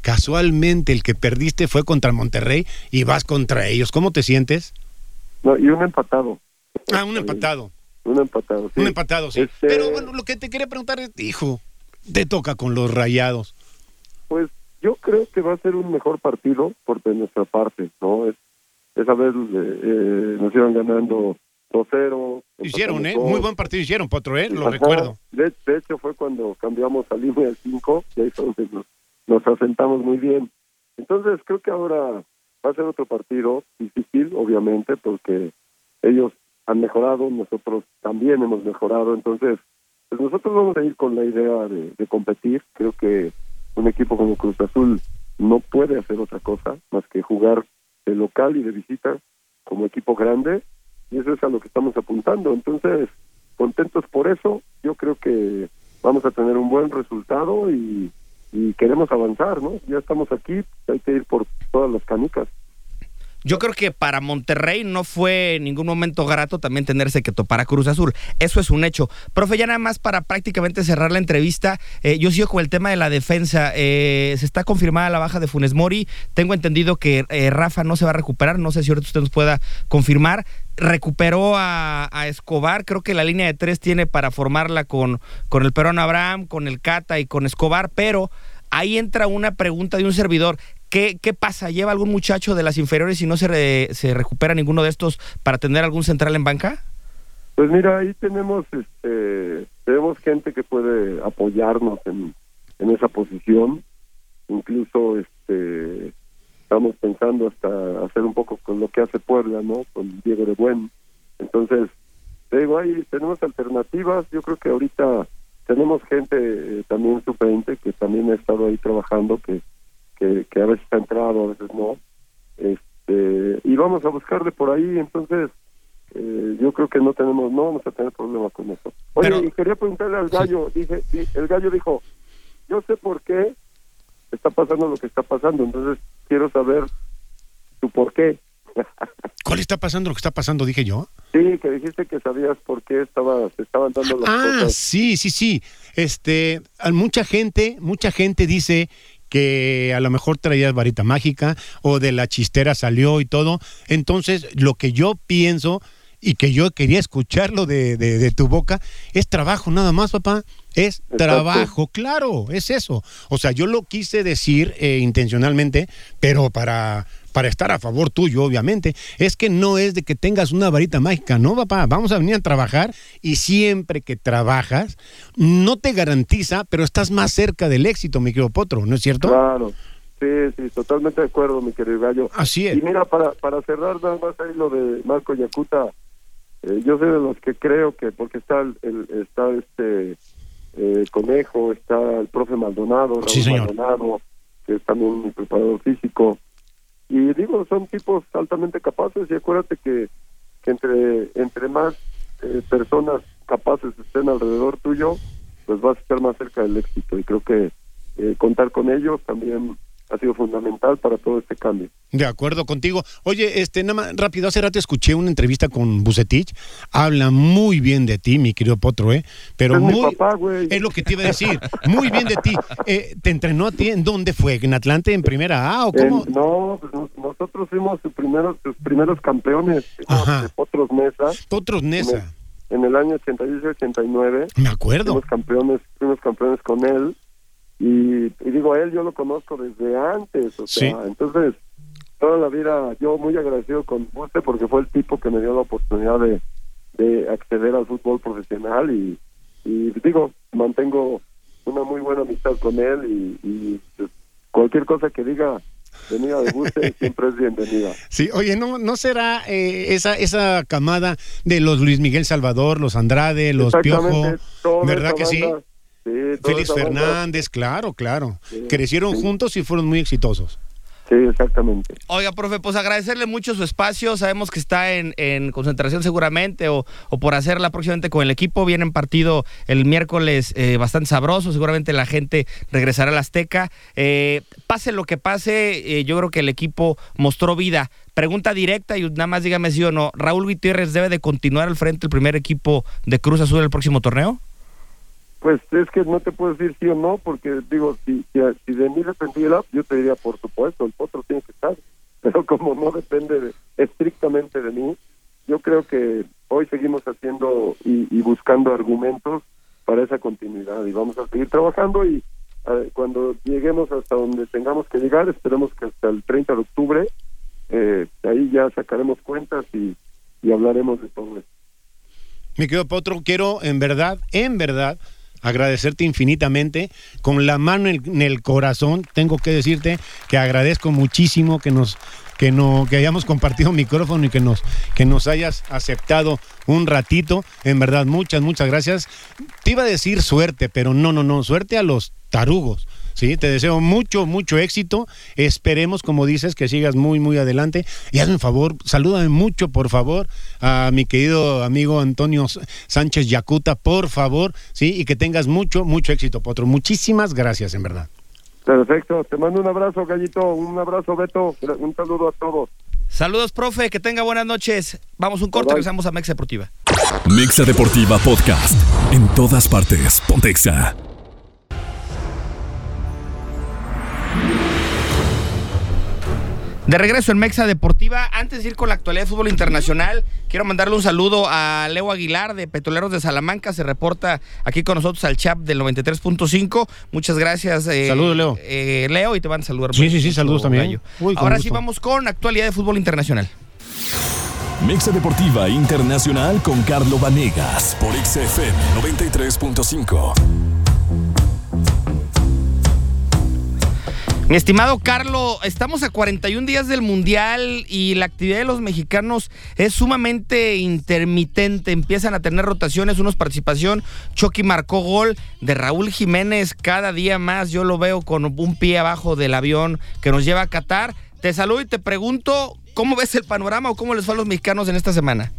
Casualmente el que perdiste fue contra Monterrey y vas contra ellos. ¿Cómo te sientes? No, y un empatado. Ah, un empatado. Un empatado, sí. Un empatado, sí. Este Pero bueno, lo que te quería preguntar es, hijo, te toca con los rayados. Pues yo creo que va a ser un mejor partido por nuestra parte, ¿no? Es, esa vez eh, nos iban ganando 2-0. Hicieron, ¿eh? Muy buen partido hicieron, Potro, ¿eh? Lo Ajá. recuerdo. De, de hecho, fue cuando cambiamos a línea de 5 y ahí donde nos, nos asentamos muy bien. Entonces, creo que ahora va a ser otro partido difícil, obviamente, porque ellos han mejorado, nosotros también hemos mejorado. Entonces, pues nosotros vamos a ir con la idea de, de competir. Creo que un equipo como Cruz Azul no puede hacer otra cosa más que jugar de local y de visita como equipo grande y eso es a lo que estamos apuntando. Entonces, contentos por eso, yo creo que vamos a tener un buen resultado y, queremos avanzar, ¿no? Ya estamos aquí, hay que ir por todas las canicas. Yo creo que para Monterrey no fue en ningún momento grato también tenerse que topar a Cruz Azul. Eso es un hecho. Profe, ya nada más para prácticamente cerrar la entrevista, eh, yo sigo con el tema de la defensa. Eh, se está confirmada la baja de Funes Mori. Tengo entendido que eh, Rafa no se va a recuperar. No sé si ahorita usted nos pueda confirmar. Recuperó a, a Escobar. Creo que la línea de tres tiene para formarla con, con el Perón Abraham, con el Cata y con Escobar, pero ahí entra una pregunta de un servidor. ¿Qué, ¿Qué pasa? ¿Lleva algún muchacho de las inferiores y no se, re- se recupera ninguno de estos para tener algún central en banca? Pues mira, ahí tenemos este tenemos gente que puede apoyarnos en, en esa posición. Incluso este estamos pensando hasta hacer un poco con lo que hace Puebla, ¿no? Con Diego de Buen. Entonces, te digo, ahí tenemos alternativas. Yo creo que ahorita tenemos gente eh, también suplente que también ha estado ahí trabajando, que, que, que a veces ha entrado, a veces no. Este, y vamos a buscarle por ahí. Entonces, eh, yo creo que no tenemos, no vamos a tener problema con eso. Oye, Pero- y quería preguntarle al gallo, dije, di- el gallo dijo, yo sé por qué está pasando lo que está pasando, entonces quiero saber tu por qué. ¿Cuál está pasando lo que está pasando? Dije yo. sí, que dijiste que sabías por qué estaba, se estaban dando las Ah, cosas. sí, sí, sí. Este, mucha gente, mucha gente dice que a lo mejor traías varita mágica o de la chistera salió y todo. Entonces, lo que yo pienso y que yo quería escucharlo de, de, de tu boca es trabajo nada más, papá. Es Exacto. trabajo, claro, es eso. O sea, yo lo quise decir eh, intencionalmente, pero para, para estar a favor tuyo, obviamente, es que no es de que tengas una varita mágica, no, papá. Vamos a venir a trabajar y siempre que trabajas, no te garantiza, pero estás más cerca del éxito, mi querido Potro, ¿no es cierto? Claro, sí, sí, totalmente de acuerdo, mi querido gallo. Así es. Y mira, para, para cerrar nada más ahí lo de Marco Yacuta, eh, yo soy de los que creo que, porque está el, el- está este eh, Conejo, está el profe Maldonado, Raúl Sí, señor. Maldonado, que es también mi preparador físico, y digo, son tipos altamente capaces, y acuérdate que, que entre, entre más eh, personas capaces estén alrededor tuyo, pues vas a estar más cerca del éxito, y creo que eh, contar con ellos también ha sido fundamental para todo este cambio. De acuerdo contigo. Oye, este, nada más rápido, hace rato escuché una entrevista con Bucetich. Habla muy bien de ti, mi querido Potro, ¿eh? Pero Es mi muy. papá, güey. Es lo que te iba a decir. Muy bien de ti. Eh, ¿Te entrenó a ti? ¿En dónde fue? ¿En Atlante, en primera A o cómo? No, pues nos- nosotros fuimos sus primeros, sus primeros campeones Ajá. de Potros Mesa Potros en el año 88-89. Me acuerdo. Fuimos campeones, fuimos campeones con él. Y, y digo, a él yo lo conozco desde antes. O sea, Sí. entonces, toda la vida yo muy agradecido con Buste porque fue el tipo que me dio la oportunidad de, de acceder al fútbol profesional. Y, y digo, mantengo una muy buena amistad con él. Y, y, pues, cualquier cosa que diga venida de Buste siempre es bienvenida. Sí, oye, ¿no, no será eh, esa, esa camada de los Luis Miguel Salvador, los Andrade, los Piojo? ¿Verdad que banda, sí, toda Félix. Fernández, claro, claro. Sí, Crecieron sí. juntos y fueron muy exitosos. Sí, exactamente. Oiga, profe, pues agradecerle mucho su espacio. Sabemos que está en, en concentración seguramente o, o por hacerla próximamente con el equipo. Viene en partido el miércoles eh, bastante sabroso. Seguramente la gente regresará al Azteca. Eh, pase lo que pase, eh, yo creo que el equipo mostró vida. Pregunta directa y nada más dígame sí o no. ¿Raúl Gutiérrez debe de continuar al frente del primer equipo de Cruz Azul el próximo torneo? Pues es que no te puedo decir sí o no, porque digo, si, si, si de mí dependiera, yo te diría, por supuesto, el potro tiene que estar. Pero como no depende de- estrictamente de mí, yo creo que hoy seguimos haciendo y, y buscando argumentos para esa continuidad y vamos a seguir trabajando y cuando lleguemos hasta donde tengamos que llegar, esperemos que hasta el 30 de octubre, eh, ahí ya sacaremos cuentas y, y hablaremos de todo esto. Mi querido Potro, quiero en verdad, en verdad, agradecerte infinitamente. Con la mano en el corazón, tengo que decirte que agradezco muchísimo que nos que no que hayamos compartido micrófono y que nos que nos hayas aceptado un ratito. En verdad, muchas muchas gracias. Te iba a decir suerte, pero no, no, no, suerte a los tarugos. Sí, te deseo mucho, mucho éxito. Esperemos, como dices, que sigas muy, muy adelante. Y hazme un favor, salúdame mucho, por favor, a mi querido amigo Antonio Sánchez Yacuta, por favor, sí, y que tengas mucho, mucho éxito, Potro. Muchísimas gracias, en verdad. Perfecto, te mando un abrazo, Gallito, un abrazo, Beto, un saludo a todos. Saludos, profe, que tenga buenas noches. Vamos un corte, regresamos a Mexa Deportiva. Mexa Deportiva Podcast, en todas partes, Pontexa. De regreso en Mexa Deportiva, antes de ir con la actualidad de fútbol internacional, quiero mandarle un saludo a Leo Aguilar de Petroleros de Salamanca, se reporta aquí con nosotros al chat del 93.5. Muchas gracias. Eh, saludos, Leo. Eh, Leo, y te van a saludar. Sí, sí, sí, saludos también. Ahora sí vamos con actualidad de fútbol internacional. Mexa Deportiva Internacional con Carlo Vanegas por XFM 93.5. Mi estimado Carlos, estamos a 41 días del Mundial y la actividad de los mexicanos es sumamente intermitente. Empiezan a tener rotaciones, unos participación. Chucky marcó gol de Raúl Jiménez cada día más. Yo lo veo con un pie abajo del avión que nos lleva a Qatar. Te saludo y te pregunto, ¿cómo ves el panorama o cómo les fue a los mexicanos en esta semana?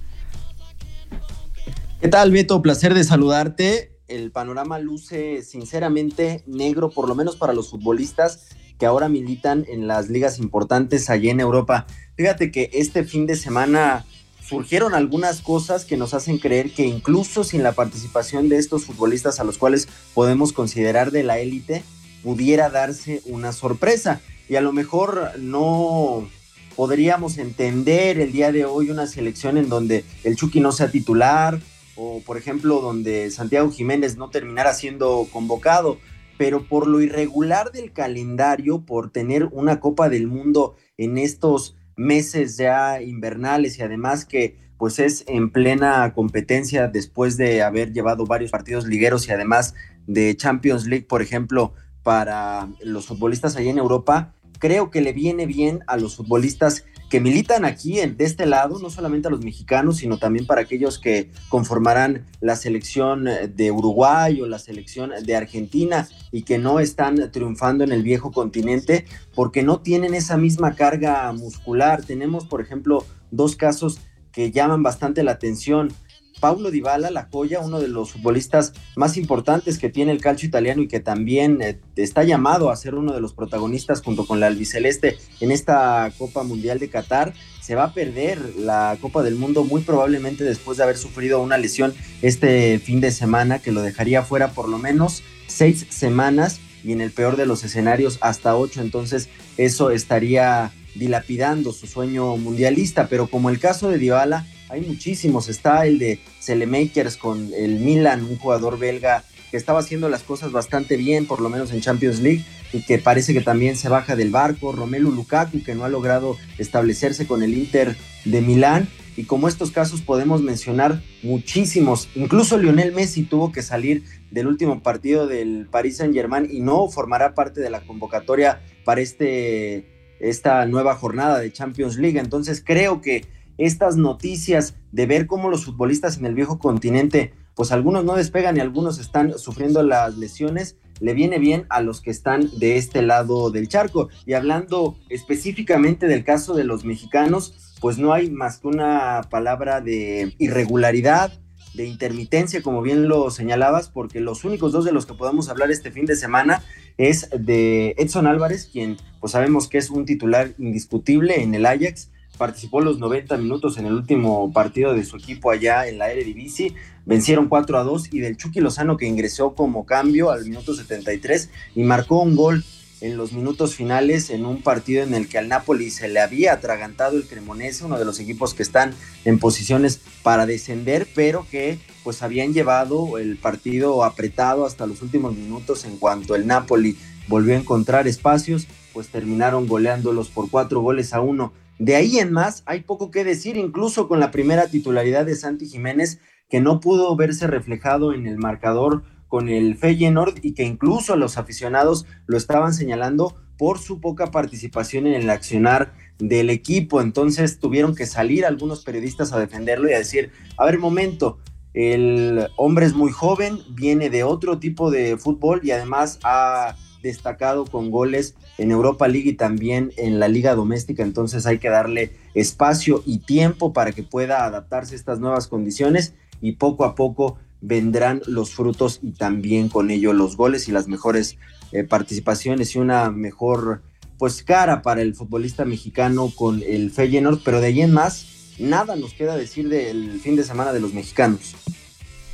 ¿Qué tal, Beto? Placer de saludarte. El panorama luce sinceramente negro, por lo menos para los futbolistas que ahora militan en las ligas importantes allí en Europa. Fíjate que este fin de semana surgieron algunas cosas que nos hacen creer que incluso sin la participación de estos futbolistas a los cuales podemos considerar de la élite, pudiera darse una sorpresa. Y a lo mejor no podríamos entender el día de hoy una selección en donde el Chucky no sea titular o por ejemplo donde Santiago Jiménez no terminara siendo convocado pero por lo irregular del calendario, por tener una Copa del Mundo en estos meses ya invernales y además que pues es en plena competencia después de haber llevado varios partidos ligueros y además de Champions League, por ejemplo, para los futbolistas allí en Europa, creo que le viene bien a los futbolistas que militan aquí de este lado, no solamente a los mexicanos, sino también para aquellos que conformarán la selección de Uruguay o la selección de Argentina y que no están triunfando en el viejo continente porque no tienen esa misma carga muscular. Tenemos, por ejemplo, dos casos que llaman bastante la atención. Paulo Dybala, la joya, uno de los futbolistas más importantes que tiene el calcio italiano y que también eh, está llamado a ser uno de los protagonistas junto con la albiceleste en esta Copa Mundial de Qatar, se va a perder la Copa del Mundo muy probablemente después de haber sufrido una lesión este fin de semana que lo dejaría fuera por lo menos seis semanas y en el peor de los escenarios hasta ocho, entonces eso estaría dilapidando su sueño mundialista, pero como el caso de Dybala, hay muchísimos. Está el de Celemakers con el Milan, un jugador belga que estaba haciendo las cosas bastante bien, por lo menos en Champions League, y que parece que también se baja del barco. Romelu Lukaku, que no ha logrado establecerse con el Inter de Milán. Y como estos casos podemos mencionar muchísimos. Incluso Lionel Messi tuvo que salir del último partido del Paris Saint Germain y no formará parte de la convocatoria para este, esta nueva jornada de Champions League. Entonces creo que estas noticias de ver cómo los futbolistas en el viejo continente, pues algunos no despegan y algunos están sufriendo las lesiones, le viene bien a los que están de este lado del charco. Y hablando específicamente del caso de los mexicanos, pues no hay más que una palabra de irregularidad, de intermitencia, como bien lo señalabas, porque los únicos dos de los que podemos hablar este fin de semana es de Edson Álvarez, quien pues sabemos que es un titular indiscutible en el Ajax, participó los 90 minutos en el último partido de su equipo allá en la Eredivisie, vencieron 4 a 2 y del Chucky Lozano que ingresó como cambio al minuto 73 y marcó un gol en los minutos finales en un partido en el que al Napoli se le había atragantado el Cremonese, uno de los equipos que están en posiciones para descender, pero que pues habían llevado el partido apretado hasta los últimos minutos en cuanto el Napoli volvió a encontrar espacios, pues terminaron goleándolos por cuatro goles a uno de ahí en más, hay poco que decir, incluso con la primera titularidad de Santi Jiménez, que no pudo verse reflejado en el marcador con el Feyenoord y que incluso los aficionados lo estaban señalando por su poca participación en el accionar del equipo. Entonces tuvieron que salir algunos periodistas a defenderlo y a decir, a ver, momento, el hombre es muy joven, viene de otro tipo de fútbol y además ha destacado con goles en Europa League y también en la liga doméstica, entonces hay que darle espacio y tiempo para que pueda adaptarse a estas nuevas condiciones y poco a poco vendrán los frutos y también con ello los goles y las mejores eh, participaciones y una mejor pues cara para el futbolista mexicano con el Feyenoord, pero de ahí en más nada nos queda decir del fin de semana de los mexicanos.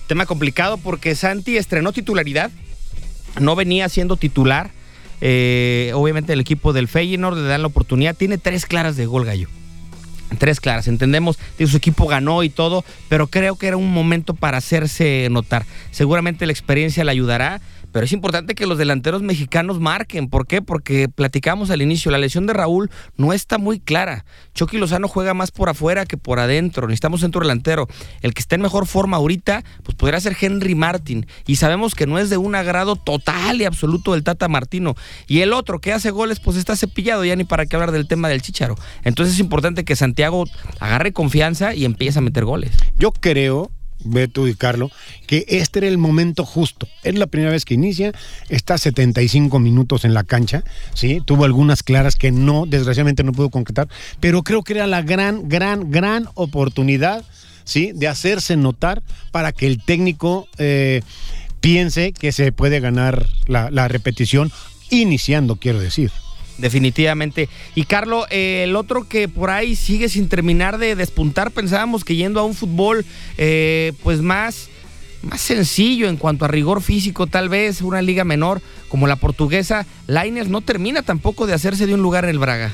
Tema complicado porque Santi estrenó titularidad, no venía siendo titular, eh, obviamente el equipo del Feyenoord le dan la oportunidad, tiene tres claras de gol gallo tres claras. Entendemos que su equipo ganó y todo, pero creo que era un momento para hacerse notar. Seguramente la experiencia le ayudará. Pero es importante que los delanteros mexicanos marquen. ¿Por qué? Porque platicamos al inicio, la lesión de Raúl no está muy clara. Chucky Lozano juega más por afuera que por adentro. Necesitamos centro delantero. El que está en mejor forma ahorita, pues podría ser Henry Martin. Y sabemos que no es de un agrado total y absoluto del Tata Martino. Y el otro que hace goles, pues está cepillado ya ni para qué hablar del tema del Chicharo. Entonces es importante que Santiago agarre confianza y empiece a meter goles. Yo creo Beto y Carlos, que este era el momento justo. Es la primera vez que inicia, está 75 minutos en la cancha, ¿sí? Tuvo algunas claras que no, desgraciadamente no pudo concretar, pero creo que era la gran, gran, gran oportunidad, ¿sí? De hacerse notar para que el técnico eh, piense que se puede ganar la repetición iniciando, quiero decir. Definitivamente. Y Carlos, eh, el otro que por ahí sigue sin terminar de despuntar, pensábamos que yendo a un fútbol eh, pues más, más sencillo en cuanto a rigor físico, tal vez una liga menor como la portuguesa, Lainez no termina tampoco de hacerse de un lugar en el Braga.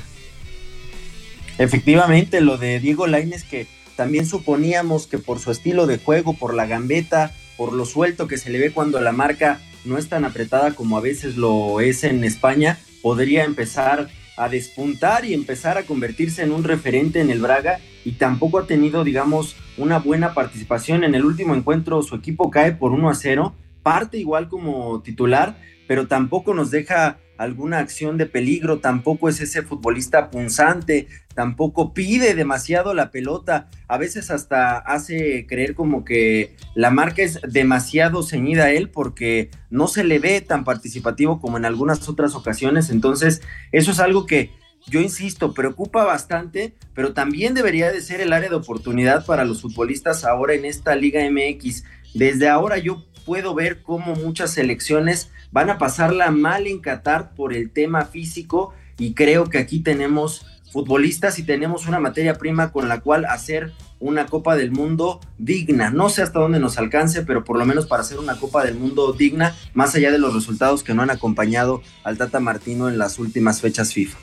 Efectivamente, lo de Diego Lainez que también suponíamos que por su estilo de juego, por la gambeta, por lo suelto que se le ve cuando la marca no es tan apretada como a veces lo es en España, podría empezar a despuntar y empezar a convertirse en un referente en el Braga y tampoco ha tenido, digamos, una buena participación. En el último encuentro su equipo cae por 1 a 0, parte igual como titular, pero tampoco nos deja alguna acción de peligro, tampoco es ese futbolista punzante, tampoco pide demasiado la pelota, a veces hasta hace creer como que la marca es demasiado ceñida a él porque no se le ve tan participativo como en algunas otras ocasiones, entonces eso es algo que yo insisto, preocupa bastante, pero también debería de ser el área de oportunidad para los futbolistas ahora en esta Liga MX. Desde ahora yo puedo ver cómo muchas selecciones van a pasarla mal en Qatar por el tema físico y creo que aquí tenemos futbolistas y tenemos una materia prima con la cual hacer una Copa del Mundo digna. No sé hasta dónde nos alcance, pero por lo menos para hacer una Copa del Mundo digna, más allá de los resultados que no han acompañado al Tata Martino en las últimas fechas FIFA.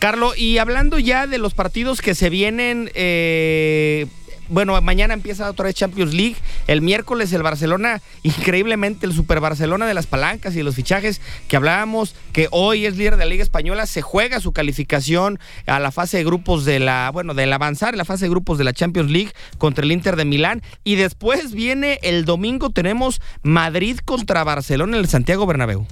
Carlos, y hablando ya de los partidos que se vienen, eh, bueno, mañana empieza otra vez Champions League. El miércoles el Barcelona, increíblemente el Super Barcelona de las palancas y los fichajes que hablábamos, que hoy es líder de la Liga Española, se juega su calificación a la fase de grupos de la, bueno, del avanzar en la fase de grupos de la Champions League contra el Inter de Milán. Y después viene el domingo, tenemos Madrid contra Barcelona en el Santiago Bernabéu.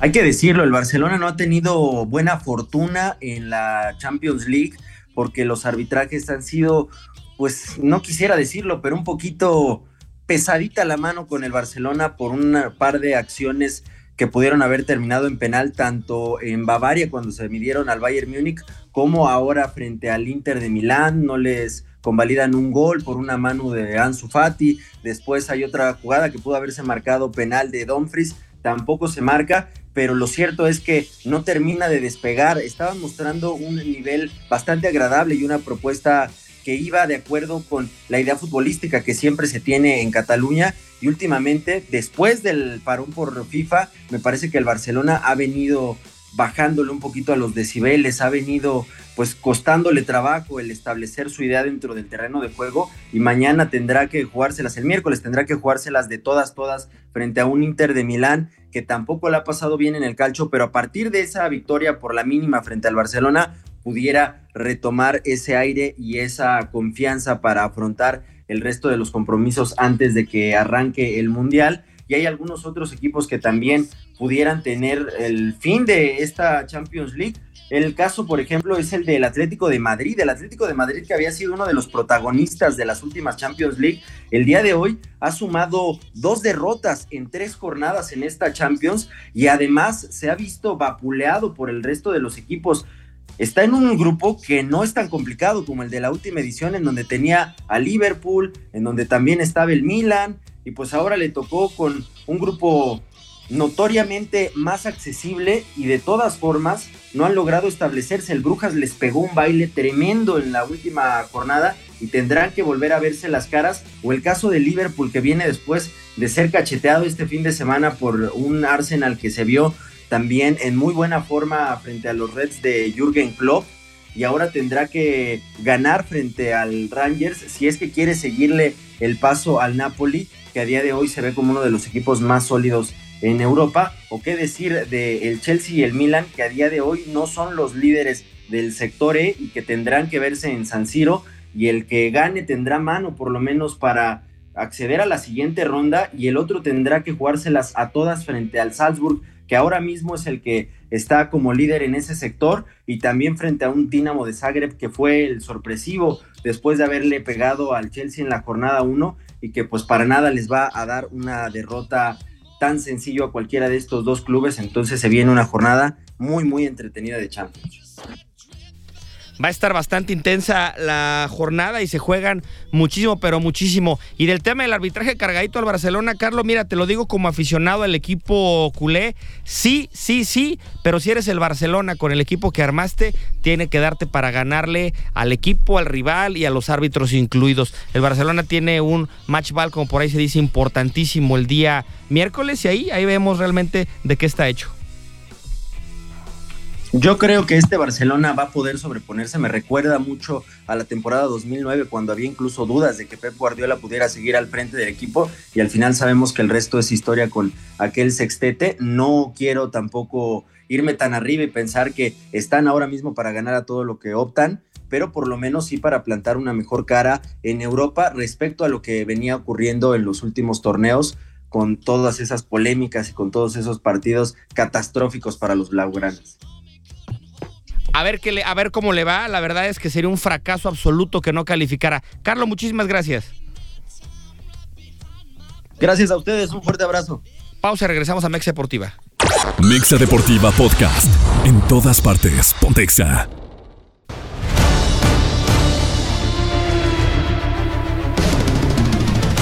Hay que decirlo, el Barcelona no ha tenido buena fortuna en la Champions League porque los arbitrajes han sido, pues no quisiera decirlo, pero un poquito pesadita la mano con el Barcelona por un par de acciones que pudieron haber terminado en penal tanto en Bavaria cuando se midieron al Bayern Múnich como ahora frente al Inter de Milán, no les convalidan un gol por una mano de Ansu Fati, después hay otra jugada que pudo haberse marcado penal de Dumfries, tampoco se marca pero lo cierto es que no termina de despegar. Estaban mostrando un nivel bastante agradable y una propuesta que iba de acuerdo con la idea futbolística que siempre se tiene en Cataluña y últimamente, después del parón por FIFA, me parece que el Barcelona ha venido bajándole un poquito a los decibeles, ha venido pues costándole trabajo el establecer su idea dentro del terreno de juego y mañana tendrá que jugárselas, el miércoles tendrá que jugárselas de todas, todas frente a un Inter de Milán que tampoco le ha pasado bien en el calcho, pero a partir de esa victoria por la mínima frente al Barcelona pudiera retomar ese aire y esa confianza para afrontar el resto de los compromisos antes de que arranque el Mundial. Y hay algunos otros equipos que también pudieran tener el fin de esta Champions League. El caso, por ejemplo, es el del Atlético de Madrid. El Atlético de Madrid, que había sido uno de los protagonistas de las últimas Champions League, el día de hoy ha sumado dos derrotas en tres jornadas en esta Champions y además se ha visto vapuleado por el resto de los equipos. Está en un grupo que no es tan complicado como el de la última edición, en donde tenía a Liverpool, en donde también estaba el Milan, y pues ahora le tocó con un grupo notoriamente más accesible y de todas formas no han logrado establecerse. El Brujas les pegó un baile tremendo en la última jornada y tendrán que volver a verse las caras. O el caso de Liverpool que viene después de ser cacheteado este fin de semana por un Arsenal que se vio también en muy buena forma frente a los Reds de Jürgen Klopp y ahora tendrá que ganar frente al Rangers si es que quiere seguirle el paso al Napoli, que a día de hoy se ve como uno de los equipos más sólidos en Europa, o qué decir del el Chelsea y el Milan, que a día de hoy no son los líderes del sector E y que tendrán que verse en San Siro, y el que gane tendrá mano por lo menos para acceder a la siguiente ronda, y el otro tendrá que jugárselas a todas frente al Salzburg, que ahora mismo es el que está como líder en ese sector, y también frente a un Dinamo de Zagreb que fue el sorpresivo después de haberle pegado al Chelsea en la jornada 1 y que pues para nada les va a dar una derrota tan sencillo a cualquiera de estos dos clubes, entonces se viene una jornada muy, muy entretenida de Champions. Va a estar bastante intensa la jornada y se juegan muchísimo, pero muchísimo. Y del tema del arbitraje cargadito al Barcelona, Carlos, mira, te lo digo como aficionado al equipo culé. Sí, sí, sí, pero si eres el Barcelona con el equipo que armaste, tiene que darte para ganarle al equipo, al rival y a los árbitros incluidos. El Barcelona tiene un match ball, como por ahí se dice, importantísimo el día miércoles y ahí, ahí vemos realmente de qué está hecho. Yo creo que este Barcelona va a poder sobreponerse. Me recuerda mucho a la temporada 2009 cuando había incluso dudas de que Pep Guardiola pudiera seguir al frente del equipo y al final sabemos que el resto es historia con aquel sextete. No quiero tampoco irme tan arriba y pensar que están ahora mismo para ganar a todo lo que optan, pero por lo menos sí para plantar una mejor cara en Europa respecto a lo que venía ocurriendo en los últimos torneos con todas esas polémicas y con todos esos partidos catastróficos para los blaugranas. A ver, qué le, a ver cómo le va. La verdad es que sería un fracaso absoluto que no calificara. Carlos, muchísimas gracias. Gracias a ustedes, un fuerte abrazo. Pausa, regresamos a Mexa Deportiva. Mexa Deportiva Podcast. En todas partes, Pontexa.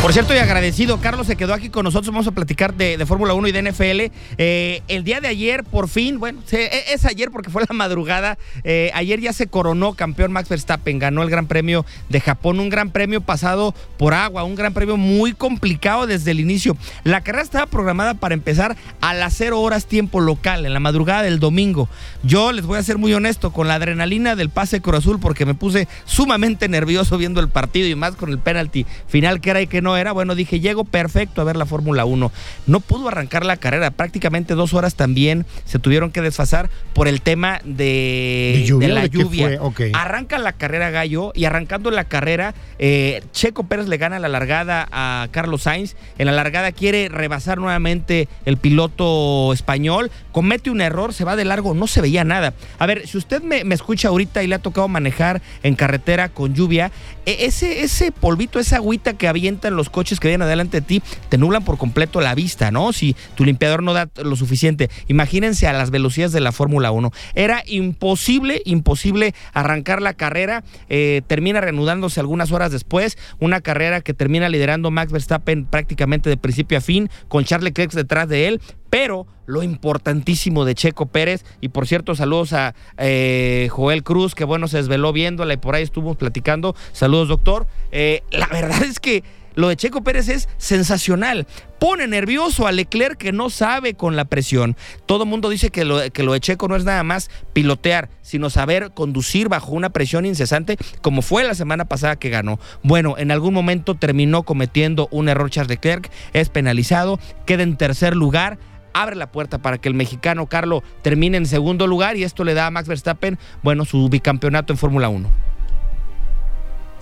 Por cierto, y agradecido, Carlos se quedó aquí con nosotros. Vamos a platicar de, Fórmula 1 y de NFL. Eh, el día de ayer, por fin, bueno, e, es ayer porque fue la madrugada. Eh, ayer ya se coronó campeón Max Verstappen, ganó el Gran Premio de Japón, un gran premio pasado por agua, un gran premio muy complicado desde el inicio. La carrera estaba programada para empezar a las 0 horas tiempo local, en la madrugada del domingo. Yo les voy a ser muy honesto, con la adrenalina del pase Cruz Azul, porque me puse sumamente nervioso viendo el partido y más con el penalti final que era y que no era, bueno, dije, llego perfecto a ver la Fórmula 1. No pudo arrancar la carrera, prácticamente dos horas también se tuvieron que desfasar por el tema de, la lluvia. Arranca la carrera Gallo y arrancando la carrera, eh, Checo Pérez le gana la largada a Carlos Sainz. En la largada quiere rebasar nuevamente el piloto español, comete un error, se va de largo, no se veía nada. A ver, si usted me, me escucha ahorita y le ha tocado manejar en carretera con lluvia, ese, ese polvito, esa agüita que avientan los coches que vienen adelante de ti, te nublan por completo la vista, ¿no? Si tu limpiador no da lo suficiente. Imagínense a las velocidades de la Fórmula 1. Era imposible, imposible arrancar la carrera. Eh, termina reanudándose algunas horas después. Una carrera que termina liderando Max Verstappen prácticamente de principio a fin, con Charles Leclerc detrás de él. Pero lo importantísimo de Checo Pérez, y por cierto, saludos a eh, Joel Cruz, que bueno, se desveló viéndola y por ahí estuvimos platicando. Saludos, doctor. Eh, la verdad es que lo de Checo Pérez es sensacional. Pone nervioso a Leclerc que no sabe con la presión. Todo mundo dice que lo, que lo de Checo no es nada más pilotear, sino saber conducir bajo una presión incesante, como fue la semana pasada que ganó. Bueno, en algún momento terminó cometiendo un error Charles Leclerc, es penalizado, queda en tercer lugar abre la puerta para que el mexicano Carlo termine en segundo lugar y esto le da a Max Verstappen, bueno, su bicampeonato en Fórmula 1.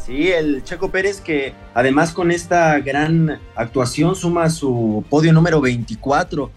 Sí, el Checo Pérez que además con esta gran actuación suma su podio número 24.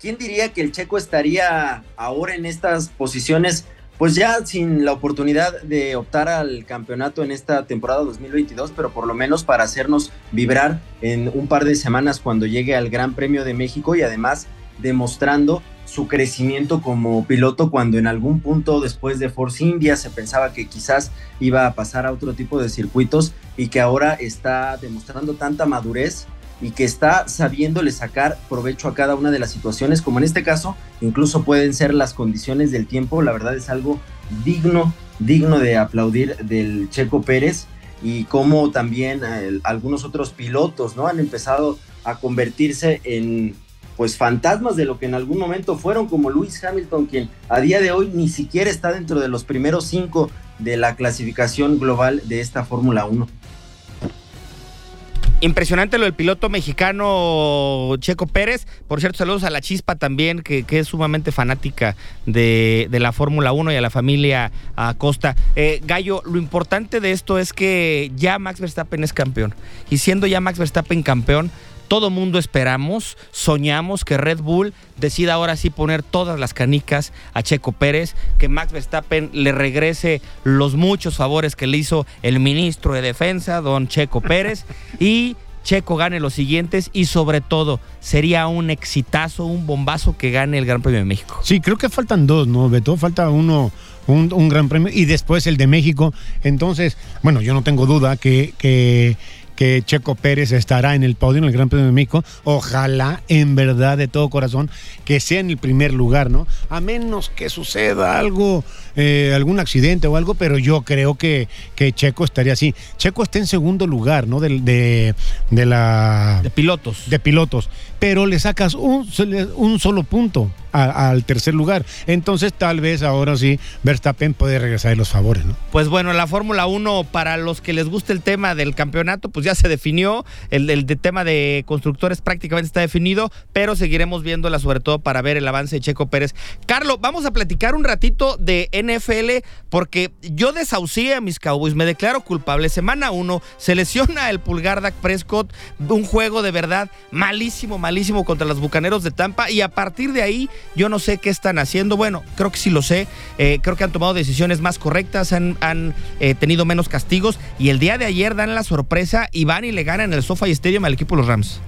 ¿Quién diría que el Checo estaría ahora en estas posiciones? Pues ya sin la oportunidad de optar al campeonato en esta temporada 2022, pero por lo menos para hacernos vibrar en un par de semanas cuando llegue al Gran Premio de México y además demostrando su crecimiento como piloto cuando en algún punto después de Force India se pensaba que quizás iba a pasar a otro tipo de circuitos y que ahora está demostrando tanta madurez y que está sabiéndole sacar provecho a cada una de las situaciones, como en este caso, incluso pueden ser las condiciones del tiempo, la verdad es algo digno, digno de aplaudir del Checo Pérez y como también eh, algunos otros pilotos, ¿no? Han empezado a convertirse en pues fantasmas de lo que en algún momento fueron, como Lewis Hamilton, quien a día de hoy ni siquiera está dentro de los primeros cinco de la clasificación global de esta Fórmula 1. Impresionante lo del piloto mexicano Checo Pérez. Por cierto, saludos a la Chispa también, que, es sumamente fanática de, la Fórmula 1 y a la familia Acosta. Eh, Gallo, lo importante de esto es que ya Max Verstappen es campeón. Y siendo ya Max Verstappen campeón, todo mundo esperamos, soñamos que Red Bull decida ahora sí poner todas las canicas a Checo Pérez, que Max Verstappen le regrese los muchos favores que le hizo el ministro de Defensa, don Checo Pérez, y Checo gane los siguientes y sobre todo sería un exitazo, un bombazo que gane el Gran Premio de México. Sí, creo que faltan dos, ¿no, Beto? Falta uno, un, Gran Premio y después el de México. Entonces, bueno, yo no tengo duda que, que que Checo Pérez estará en el podio en el Gran Premio de México. Ojalá, en verdad, de todo corazón, que sea en el primer lugar, ¿no? A menos que suceda algo, eh, algún accidente o algo, pero yo creo que, que Checo estaría así. Checo está en segundo lugar, ¿no? De, de, de la... De pilotos. De pilotos. Pero le sacas un, un solo punto al tercer lugar. Entonces, tal vez ahora sí Verstappen puede regresar de los favores, ¿no? Pues bueno, la Fórmula 1, para los que les guste el tema del campeonato, pues ya se definió. El, el tema de constructores prácticamente está definido, pero seguiremos viéndola sobre todo para ver el avance de Checo Pérez. Carlos, vamos a platicar un ratito de NFL porque yo desahucié a mis Cowboys, me declaro culpable. Semana 1 se lesiona el pulgar Dak Prescott, un juego de verdad malísimo, malísimo contra los Bucaneros de Tampa y a partir de ahí yo no sé qué están haciendo. Bueno, creo que sí lo sé. Eh, creo que han tomado decisiones más correctas, han, eh, tenido menos castigos. Y el día de ayer dan la sorpresa y van y le ganan el SoFi Stadium al equipo de los Rams.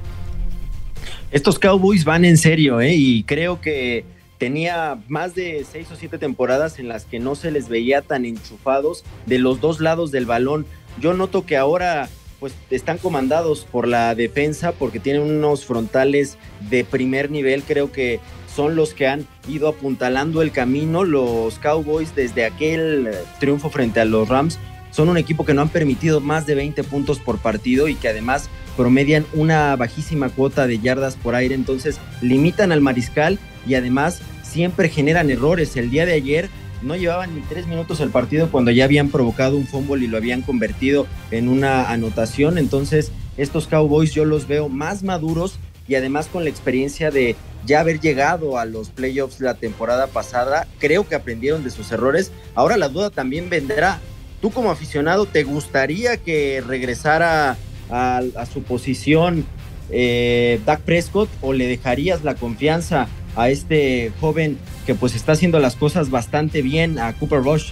Estos Cowboys van en serio, ¿eh? Y creo que tenía más de seis o siete temporadas en las que no se les veía tan enchufados de los dos lados del balón. Yo noto que ahora pues están comandados por la defensa porque tienen unos frontales de primer nivel. Creo que son los que han ido apuntalando el camino. Los Cowboys desde aquel eh, triunfo frente a los Rams son un equipo que no han permitido más de 20 puntos por partido y que además promedian una bajísima cuota de yardas por aire, entonces limitan al mariscal y además siempre generan errores. El día de ayer no llevaban ni tres minutos el partido cuando ya habían provocado un fumble y lo habían convertido en una anotación, entonces estos Cowboys yo los veo más maduros y además con la experiencia de ya haber llegado a los playoffs la temporada pasada, creo que aprendieron de sus errores. Ahora la duda también vendrá. Tú como aficionado, ¿te gustaría que regresara a, su posición eh, Dak Prescott o le dejarías la confianza a este joven que pues está haciendo las cosas bastante bien, a Cooper Rush?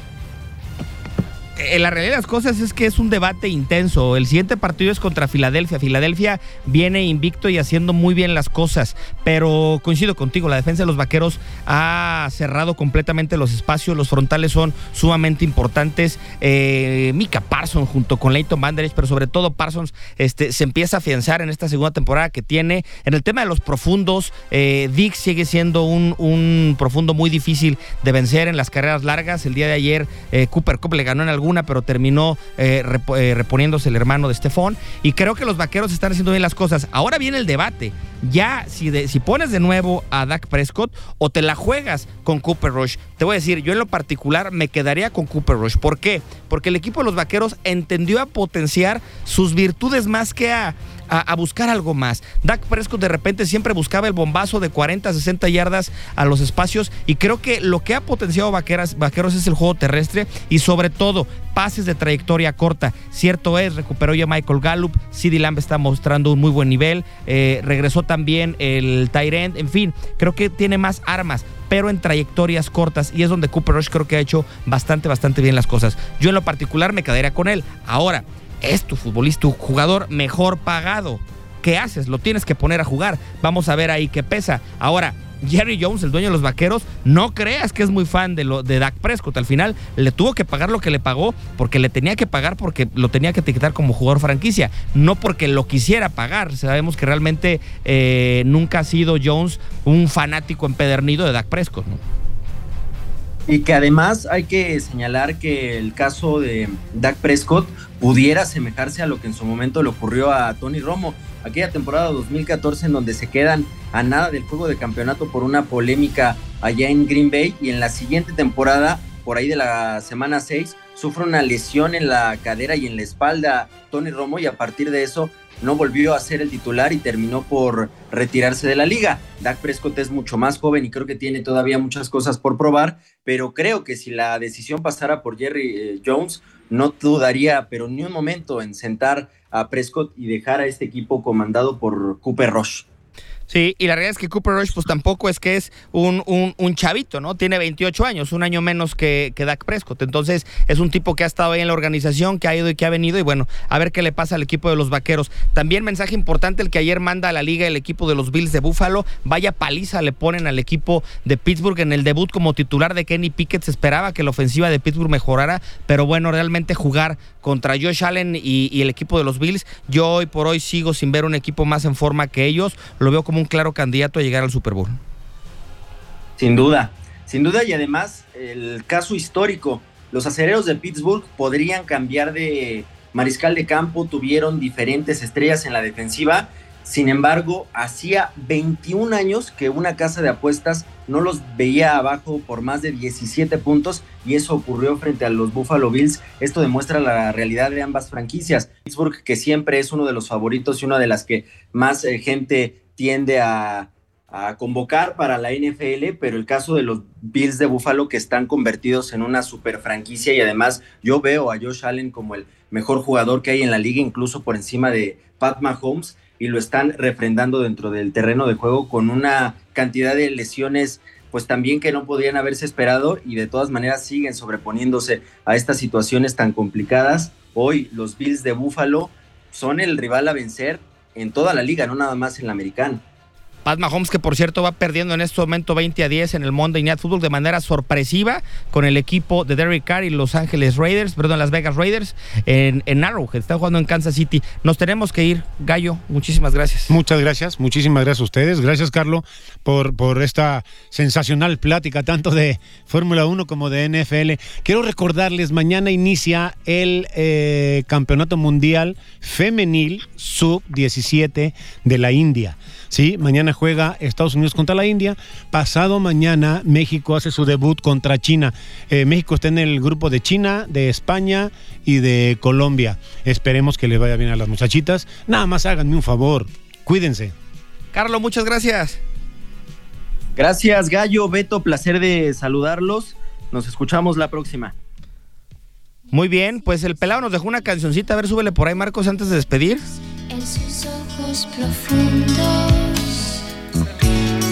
Eh, la realidad de las cosas es que es un debate intenso. El siguiente partido es contra Filadelfia. Filadelfia viene invicto y haciendo muy bien las cosas, pero coincido contigo, la defensa de los Vaqueros ha cerrado completamente los espacios, los frontales son sumamente importantes. Eh, Mika Parsons junto con Leighton Vanderich, pero sobre todo Parsons este, se empieza a afianzar en esta segunda temporada que tiene. En el tema de los profundos, eh, Dick sigue siendo un, un, profundo muy difícil de vencer en las carreras largas. El día de ayer eh, Cooper Cup le ganó en algún una, pero terminó eh, eh, reponiéndose el hermano de Estefón. Y creo que los vaqueros están haciendo bien las cosas. Ahora viene el debate. Ya, si, si pones de nuevo a Dak Prescott o te la juegas con Cooper Rush, te voy a decir, yo en lo particular me quedaría con Cooper Rush. ¿Por qué? Porque el equipo de los vaqueros entendió a potenciar sus virtudes más que a a, buscar algo más. Dak Prescott de repente siempre buscaba el bombazo de 40, 60 yardas a los espacios y creo que lo que ha potenciado Vaqueros es el juego terrestre y sobre todo pases de trayectoria corta. Cierto es, recuperó ya Michael Gallup, CD Lamb está mostrando un muy buen nivel, eh, regresó también el Tyrant, en fin, creo que tiene más armas pero en trayectorias cortas y es donde Cooper Rush creo que ha hecho bastante, bastante bien las cosas. Yo en lo particular me quedaría con él. Ahora, es tu futbolista, tu jugador mejor pagado. ¿Qué haces? Lo tienes que poner a jugar. Vamos a ver ahí qué pesa. Ahora, Jerry Jones, el dueño de los vaqueros, no creas que es muy fan de, lo, de Dak Prescott. Al final le tuvo que pagar lo que le pagó porque le tenía que pagar porque lo tenía que etiquetar como jugador franquicia, no porque lo quisiera pagar. Sabemos que realmente eh, nunca ha sido Jones un fanático empedernido de Dak Prescott. Y que además hay que señalar que el caso de Dak Prescott pudiera asemejarse a lo que en su momento le ocurrió a Tony Romo, aquella temporada 2014 en donde se quedan a nada del juego de campeonato por una polémica allá en Green Bay y en la siguiente temporada, por ahí de la semana 6, sufre una lesión en la cadera y en la espalda Tony Romo y a partir de eso no volvió a ser el titular y terminó por retirarse de la liga. Dak Prescott es mucho más joven y creo que tiene todavía muchas cosas por probar, pero creo que si la decisión pasara por Jerry eh, Jones, no dudaría, pero ni un momento en sentar a Prescott y dejar a este equipo comandado por Cooper Rush. Sí, y la realidad es que Cooper Rush pues tampoco es que es un, un, chavito, ¿no? Tiene 28 años, un año menos que, que, Dak Prescott. Entonces es un tipo que ha estado ahí en la organización, que ha ido y que ha venido y bueno, a ver qué le pasa al equipo de los Vaqueros. También mensaje importante el que ayer manda a la liga el equipo de los Bills de Buffalo. Vaya paliza le ponen al equipo de Pittsburgh en el debut como titular de Kenny Pickett. Se esperaba que la ofensiva de Pittsburgh mejorara, pero bueno, realmente jugar contra Josh Allen y el equipo de los Bills, yo hoy por hoy sigo sin ver un equipo más en forma que ellos. Lo veo como un claro candidato a llegar al Super Bowl. Sin duda, sin duda y además el caso histórico, los acereros de Pittsburgh podrían cambiar de mariscal de campo, tuvieron diferentes estrellas en la defensiva, sin embargo, hacía 21 años que una casa de apuestas no los veía abajo por más de 17 puntos y eso ocurrió frente a los Buffalo Bills. Esto demuestra la realidad de ambas franquicias. Pittsburgh, que siempre es uno de los favoritos y una de las que más eh, gente tiende a, convocar para la NFL, pero el caso de los Bills de Buffalo que están convertidos en una super franquicia y además yo veo a Josh Allen como el mejor jugador que hay en la liga, incluso por encima de Pat Mahomes, y lo están refrendando dentro del terreno de juego con una cantidad de lesiones pues también que no podrían haberse esperado y de todas maneras siguen sobreponiéndose a estas situaciones tan complicadas. Hoy los Bills de Buffalo son el rival a vencer en toda la liga, no nada más en la americana. Pat Mahomes, que por cierto va perdiendo en este momento 20 a 10 en el Monday Night Football de manera sorpresiva con el equipo de Derrick Carr y Los Ángeles Raiders, perdón, Las Vegas Raiders en, en Arrowhead. Está jugando en Kansas City. Nos tenemos que ir. Gallo, muchísimas gracias. Muchas gracias, muchísimas gracias a ustedes. Gracias, Carlos, por, por esta sensacional plática, tanto de Fórmula 1 como de NFL. Quiero recordarles, mañana inicia el eh, Campeonato Mundial Femenil Sub-17 de la India. Sí, mañana juega Estados Unidos contra la India. Pasado mañana México hace su debut contra China. Eh, México está en el grupo de China, de España y de Colombia. Esperemos que les vaya bien a las muchachitas. Nada más háganme un favor. Cuídense. Carlos, muchas gracias. Gracias, Gallo, Beto, placer de saludarlos. Nos escuchamos la próxima. Muy bien, pues el pelado nos dejó una cancioncita. A ver, súbele por ahí, Marcos, antes de despedir profundos,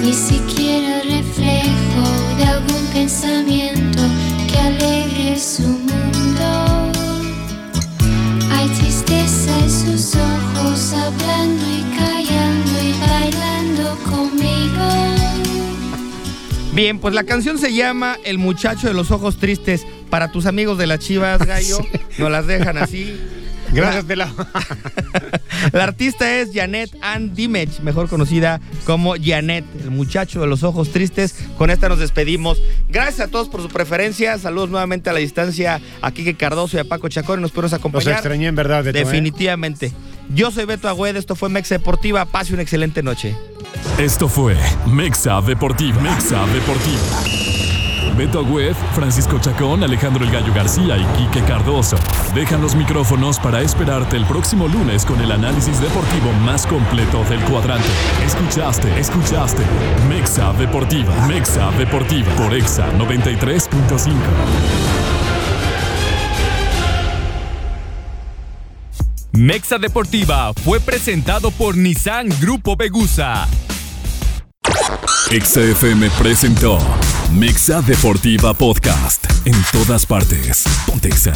ni siquiera el reflejo de algún pensamiento que alegre su mundo. Hay tristeza en sus ojos, hablando y callando y bailando conmigo. Bien, pues la canción se llama El muchacho de los ojos tristes. Para tus amigos de las Chivas, Gallo, nos las dejan así. Gracias, Pela. la artista es Janet Ann Dimech, mejor conocida como Janet, el muchacho de los ojos tristes. Con esta nos despedimos. Gracias a todos por su preferencia. Saludos nuevamente a la distancia a Kike Cardoso y a Paco Chacón. Nos podemos acompañar. Los extrañé en verdad. Beto, ¿eh? Definitivamente. Yo soy Beto Agüed, esto fue Mexa Deportiva. Pase una excelente noche. Esto fue Mexa Deportiva. Mexa Deportiva. Beto Agüed, Francisco Chacón, Alejandro El Gallo García y Quique Cardoso. Dejan los micrófonos para esperarte el próximo lunes con el análisis deportivo más completo del cuadrante. Escuchaste, escuchaste. Mexa Deportiva. Mexa Deportiva. Por Exa 93.5. Mexa Deportiva fue presentado por Nissan Grupo Begusa. XFM presentó Mexa Deportiva Podcast. En todas partes. Pontexa.